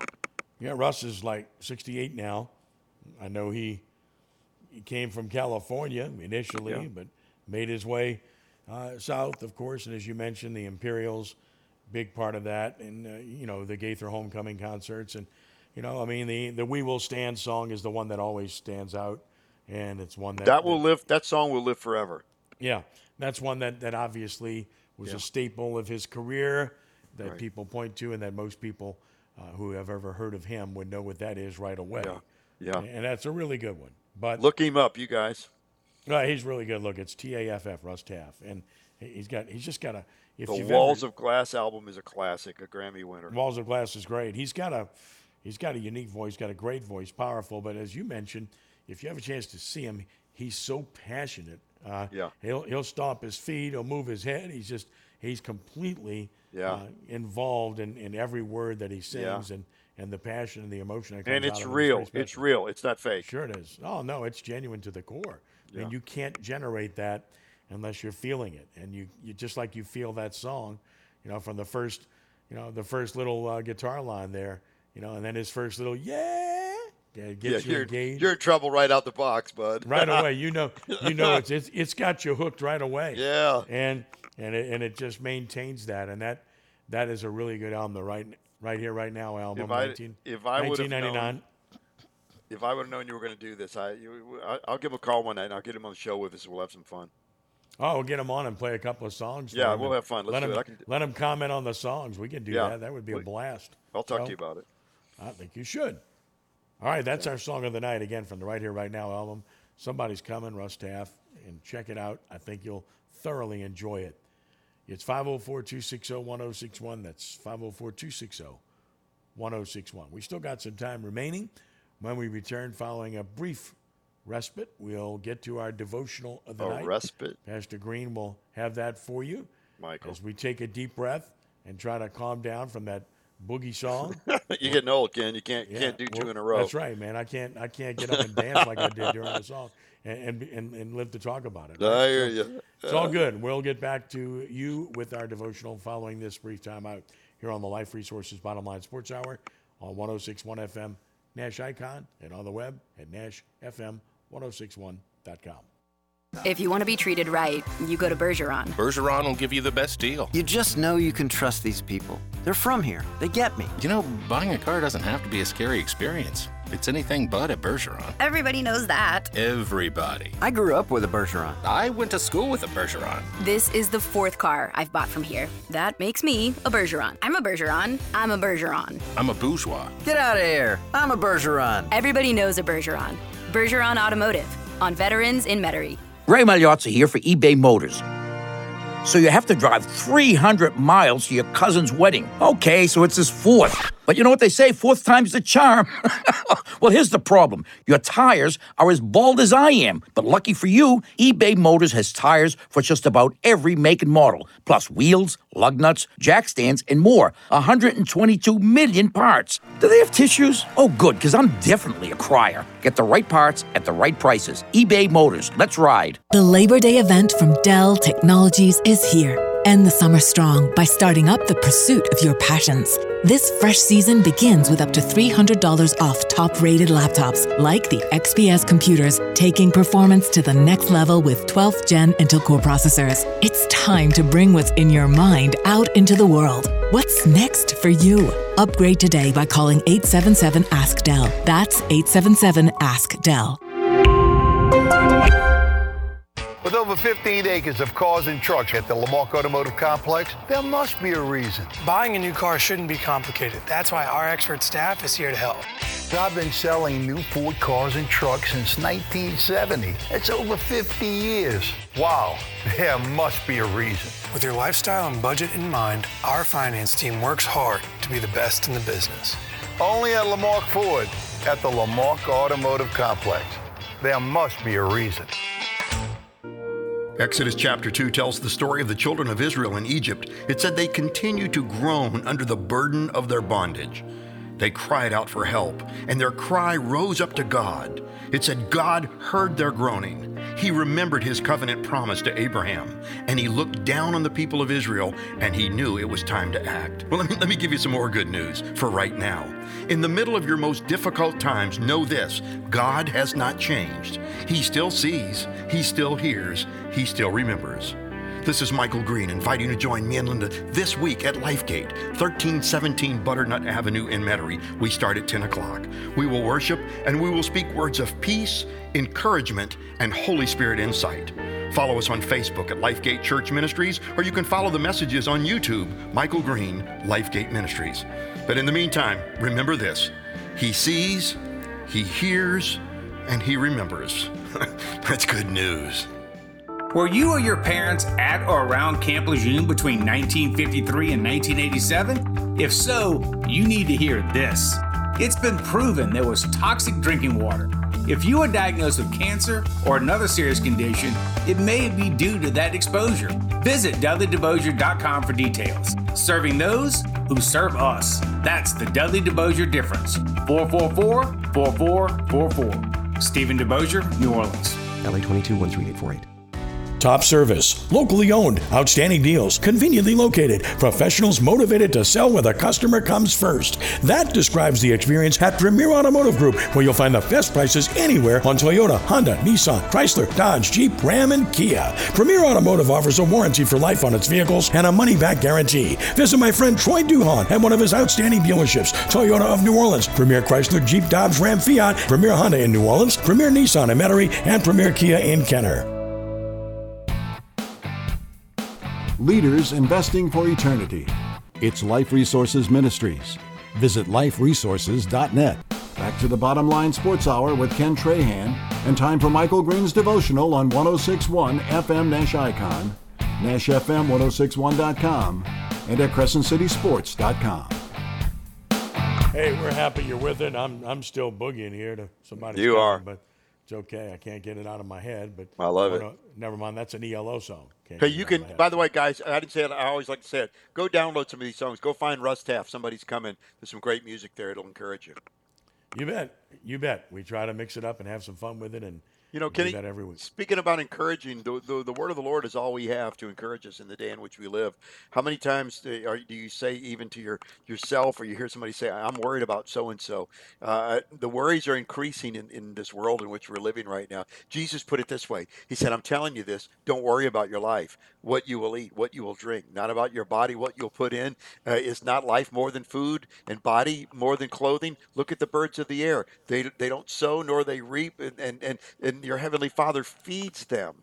Yeah, Russ is like 68 now. I know he he came from California initially, Yeah. but made his way uh, south, of course, and as you mentioned, the Imperials, big part of that, and uh, you know the Gaither homecoming concerts, and you know, I mean, the the "We Will Stand" song is the one that always stands out, and it's one that That will live. That song will live forever. yeah, that's one that, that obviously was Yeah. a staple of his career that Right. people point to, and that most people uh, who have ever heard of him would know what that is right away. Yeah. Yeah. And that's a really good one. But Look him up, you guys. no, he's really good. Look, it's T A F F Russ Taff, and he- he's got he's just got a. If The Walls ever, of Glass album is a classic, a Grammy winner. Walls of Glass is great. He's got a he's got a unique voice, got a great voice, powerful. But as you mentioned, if you have a chance to see him, he's so passionate. Uh, Yeah. he'll he'll stomp his feet, he'll move his head. He's just he's completely Yeah. uh, involved in, in every word that he Yeah. sings and, and the passion and the emotion that comes And it's real. It's real. It's not fake. Sure it is. Oh no, it's genuine to the core. Yeah. mean, you can't generate that unless you're feeling it, and you, you just like you feel that song, you know, from the first, you know, the first little uh, guitar line there, you know, and then his first little yeah, yeah it Yeah, gets you you're, engaged you're in trouble right out the box, bud. right away. You know, you know, it's it's it's got you hooked right away. Yeah. and and it, and it just maintains that, and that that is a really good album. The right right here, right now album. If I- 19, if I would've 1999. If I would have known you were going to do this, I, you, I I'll give him a call one night and I'll get him on the show with us. We'll have some fun. Oh, we'll get him on and play a couple of songs. Yeah, we'll have fun. Let's let do him, it. I can let him comment on the songs. We can do Yeah. that. That would be a blast. I'll talk So, to you about it. I think you should. All right, that's our song of the night again from the Right Here Right Now album. Somebody's coming, Russ Taff, and check it out. I think you'll thoroughly enjoy it. It's 504 260 1061. That's 504 260 1061. We still got some time remaining. When we return following a brief respite, we'll get to our devotional of the A night. respite? Pastor Green will have that for you. Michael. As we take a deep breath and try to calm down from that boogie song. You're getting old, Ken. You can't Yeah, can't do two well, in a row. That's right, man. I can't I can't get up and dance like I did during the song and, and, and, live to talk about it. I hear So you. It's all good. We'll get back to you with our devotional following this brief time out here on the Life Resources Bottom Line Sports Hour on 1061 FM Nash Icon and on the web at nashfm1061.com. If you want to be treated right, you go to Bergeron. Bergeron will give you the best deal. You just know you can trust these people. They're from here. They get me. You know, buying a car doesn't have to be a scary experience. It's anything but at Bergeron. Everybody knows that. Everybody. I grew up with a Bergeron. I went to school with a Bergeron. This is the fourth car I've bought from here. That makes me a Bergeron. I'm a Bergeron. I'm a Bergeron. I'm a bourgeois. Get out of here. I'm a Bergeron. Everybody knows a Bergeron. Bergeron Automotive on Veterans in Metairie. Ray Magliozzi here for eBay Motors. So you have to drive 300 miles to your cousin's wedding. Okay, so it's his fourth. But you know what they say, fourth time's the charm. well, here's the problem. Your tires are as bald as I am. But lucky for you, eBay Motors has tires for just about every make and model, plus wheels, lug nuts, jack stands, and more. 122 million parts. Do they have tissues? Oh, good, because I'm definitely a crier. Get the right parts at the right prices. eBay Motors. Let's ride. The Labor Day event from Dell Technologies is here. End the summer strong by starting up the pursuit of your passions. This fresh season begins with up to $300 off top rated laptops like the XPS computers, taking performance to the next level with 12th gen Intel Core processors. It's time to bring what's in your mind out into the world. What's next for you? Upgrade today by calling 877 Ask Dell. That's 877 Ask Dell. 15 acres of cars and trucks at the Lamarque Automotive Complex, there must be a reason. Buying a new car shouldn't be complicated. That's why our expert staff is here to help. I've been selling new Ford cars and trucks since 1970. That's over 50 years. Wow, there must be a reason. With your lifestyle and budget in mind, our finance team works hard to be the best in the business. Only at Lamarque Ford at the Lamarque Automotive Complex. There must be a reason. Exodus chapter 2 tells the story of the children of Israel in Egypt. It said they continued to groan under the burden of their bondage. They cried out for help, and their cry rose up to God. It said God heard their groaning. He remembered his covenant promise to Abraham, and he looked down on the people of Israel, and he knew it was time to act. Well, let me, let me give you some more good news for right now. In the middle of your most difficult times, know this God has not changed. He still sees, He still hears, He still remembers. This is Michael Green inviting you to join me and Linda this week at Lifegate, 1317 Butternut Avenue in Metairie. We start at 10 o'clock. We will worship and we will speak words of peace, encouragement, and Holy Spirit insight. Follow us on Facebook at Lifegate Church Ministries, or you can follow the messages on YouTube, Michael Green, Lifegate Ministries. But in the meantime, remember this He sees, He hears, and He remembers. That's good news. Were you or your parents at or around Camp Lejeune between 1953 and 1987? If so, you need to hear this. It's been proven there was toxic drinking water. If you are diagnosed with cancer or another serious condition, it may be due to that exposure. Visit DudleyDeBosier.com for details. Serving those who serve us. That's the Dudley DeBosier difference. 444 4444. Stephen DeBosier, New Orleans. LA 22 13848. Top service, locally owned, outstanding deals, conveniently located, professionals motivated to sell where the customer comes first. That describes the experience at Premier Automotive Group, where you'll find the best prices anywhere on Toyota, Honda, Nissan, Chrysler, Dodge, Jeep, Ram, and Kia. Premier Automotive offers a warranty for life on its vehicles and a money back guarantee. Visit my friend Troy Duhon at one of his outstanding dealerships Toyota of New Orleans, Premier Chrysler, Jeep, Dodge, Ram, Fiat, Premier Honda in New Orleans, Premier Nissan in Metairie, and Premier Kia in Kenner. Leaders Investing for Eternity. It's Life Resources Ministries. Visit liferesources.net. Back to the Bottom Line Sports Hour with Ken Trahan, and time for Michael Green's devotional on 1061 FM Nash Icon, NashFM1061.com, and at CrescentCitySports.com. Hey, we're happy you're with it. I'm I'm still boogieing here to somebody. You are. but it's okay. I can't get it out of my head. But I love it. never mind. That's an ELO song. Hey, you can. By the way, guys, I didn't say it. I always like to say it. Go download some of these songs. Go find Russ Taff. Somebody's coming. There's some great music there. It'll encourage you. You bet. You bet. We try to mix it up and have some fun with it, and You know, Kenny, that every week. speaking about encouraging, the, the, the word of the Lord is all we have to encourage us in the day in which we live. How many times do, are, do you say, even to your yourself, or you hear somebody say, I'm worried about so and so? The worries are increasing in, in this world in which we're living right now. Jesus put it this way He said, I'm telling you this, don't worry about your life, what you will eat, what you will drink, not about your body, what you'll put in. Uh, is not life more than food and body more than clothing? Look at the birds of the air. They, they don't sow nor they reap, and, and, and, and your heavenly Father feeds them.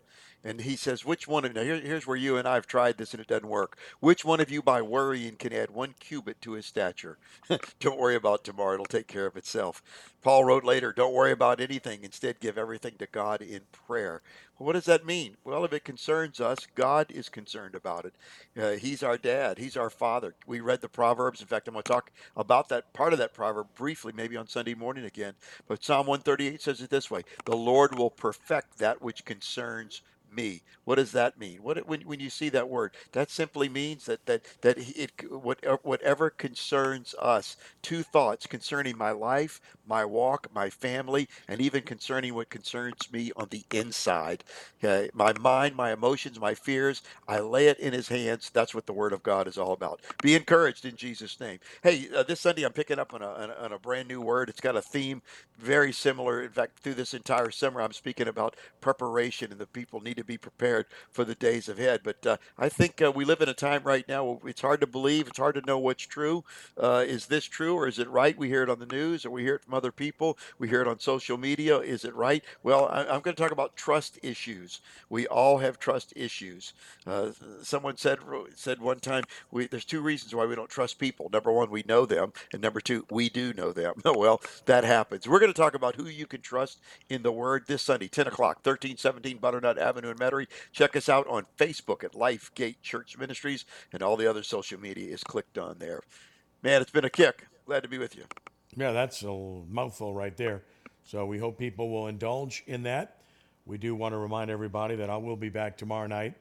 And he says, which one of now here, here's where you and I have tried this and it doesn't work. Which one of you by worrying can add one cubit to his stature? don't worry about tomorrow, it'll take care of itself. Paul wrote later, don't worry about anything, instead give everything to God in prayer. Well, what does that mean? Well, if it concerns us, God is concerned about it. Uh, he's our dad. He's our father. We read the Proverbs. In fact, I'm going to talk about that part of that proverb briefly, maybe on Sunday morning again. But Psalm 138 says it this way The Lord will perfect that which concerns me. What does that mean? What when, when you see that word, that simply means that that that it whatever, concerns us. Two thoughts concerning my life, my walk, my family, and even concerning what concerns me on the inside. Okay, my mind, my emotions, my fears. I lay it in His hands. That's what the Word of God is all about. Be encouraged in Jesus' name. Hey, uh, this Sunday I'm picking up on a, on a on a brand new word. It's got a theme very similar. In fact, through this entire summer, I'm speaking about preparation, and the people need to be prepared for the days ahead. But uh, I think uh, we live in a time right now where it's hard to believe, it's hard to know what's true. Uh, is this true or is it right? We hear it on the news or we hear it from other people. We hear it on social media. Is it right? Well, I, I'm going to talk about trust issues. We all have trust issues. Uh, someone said said one time, we, there's two reasons why we don't trust people. Number one, we know them, and number two, we do know them. well, that happens. We're going to talk about who you can trust in the Word this Sunday, 10 o'clock, 1317 Butternut Avenue in Metairie. Check us out on Facebook at Lifegate Church Ministries, and all the other social media is clicked on there. Man, it's been a kick. Glad to be with you. Yeah, that's a mouthful right there. So we hope people will indulge in that. We do want to remind everybody that I will be back tomorrow night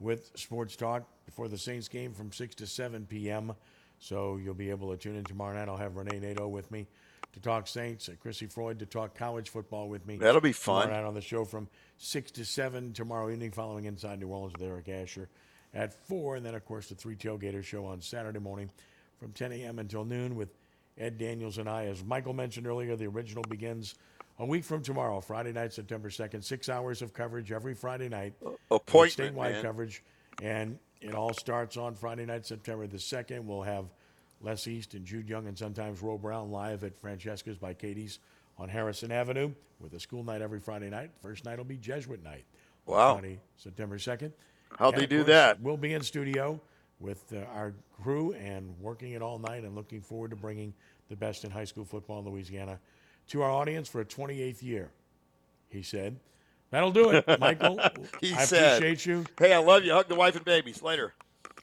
with Sports Talk before the Saints game from 6 to 7 p.m. So you'll be able to tune in tomorrow night. I'll have Renee Nato with me to talk Saints, and Chrissy Freud to talk college football with me. That'll be fun. Tomorrow night on the show from 6 to 7 tomorrow evening, following Inside New Orleans with Eric Asher at 4. And then, of course, the Three Tailgaters show on Saturday morning from 10 a.m. until noon with Ed Daniels and I. As Michael mentioned earlier, the original begins a week from tomorrow, Friday night, September 2nd. Six hours of coverage every Friday night. Appointment, Statewide man. coverage. And it all starts on Friday night, September the 2nd. We'll have Les East and Jude Young and sometimes Ro Brown live at Francesca's by Katie's on Harrison Avenue with a school night every Friday night. First night will be Jesuit night. Wow. Friday, September 2nd. How'd And they do that? We'll be in studio with uh, our crew and working it all night and looking forward to bringing the best in high school football in Louisiana to our audience for a 28th year, he said. That'll do it, Michael. He I said, appreciate you. Hey, I love you. Hug the wife and babies. Later.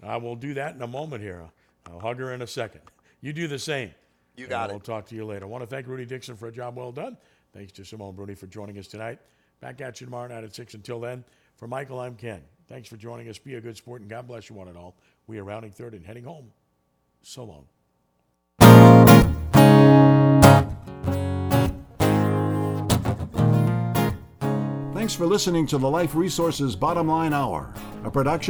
I will do that in a moment here. I'll hug her in a second. You do the same. You And got We'll it. talk to you later. I want to thank Rudy Dixon for a job well done. Thanks to Simone Bruni for joining us tonight. Back at you tomorrow night at 6. Until then, for Michael, I'm Ken. Thanks for joining us. Be a good sport, and God bless you one and all. We are rounding third and heading home. So long. Thanks for listening to the Life Resources Bottom Line Hour, a production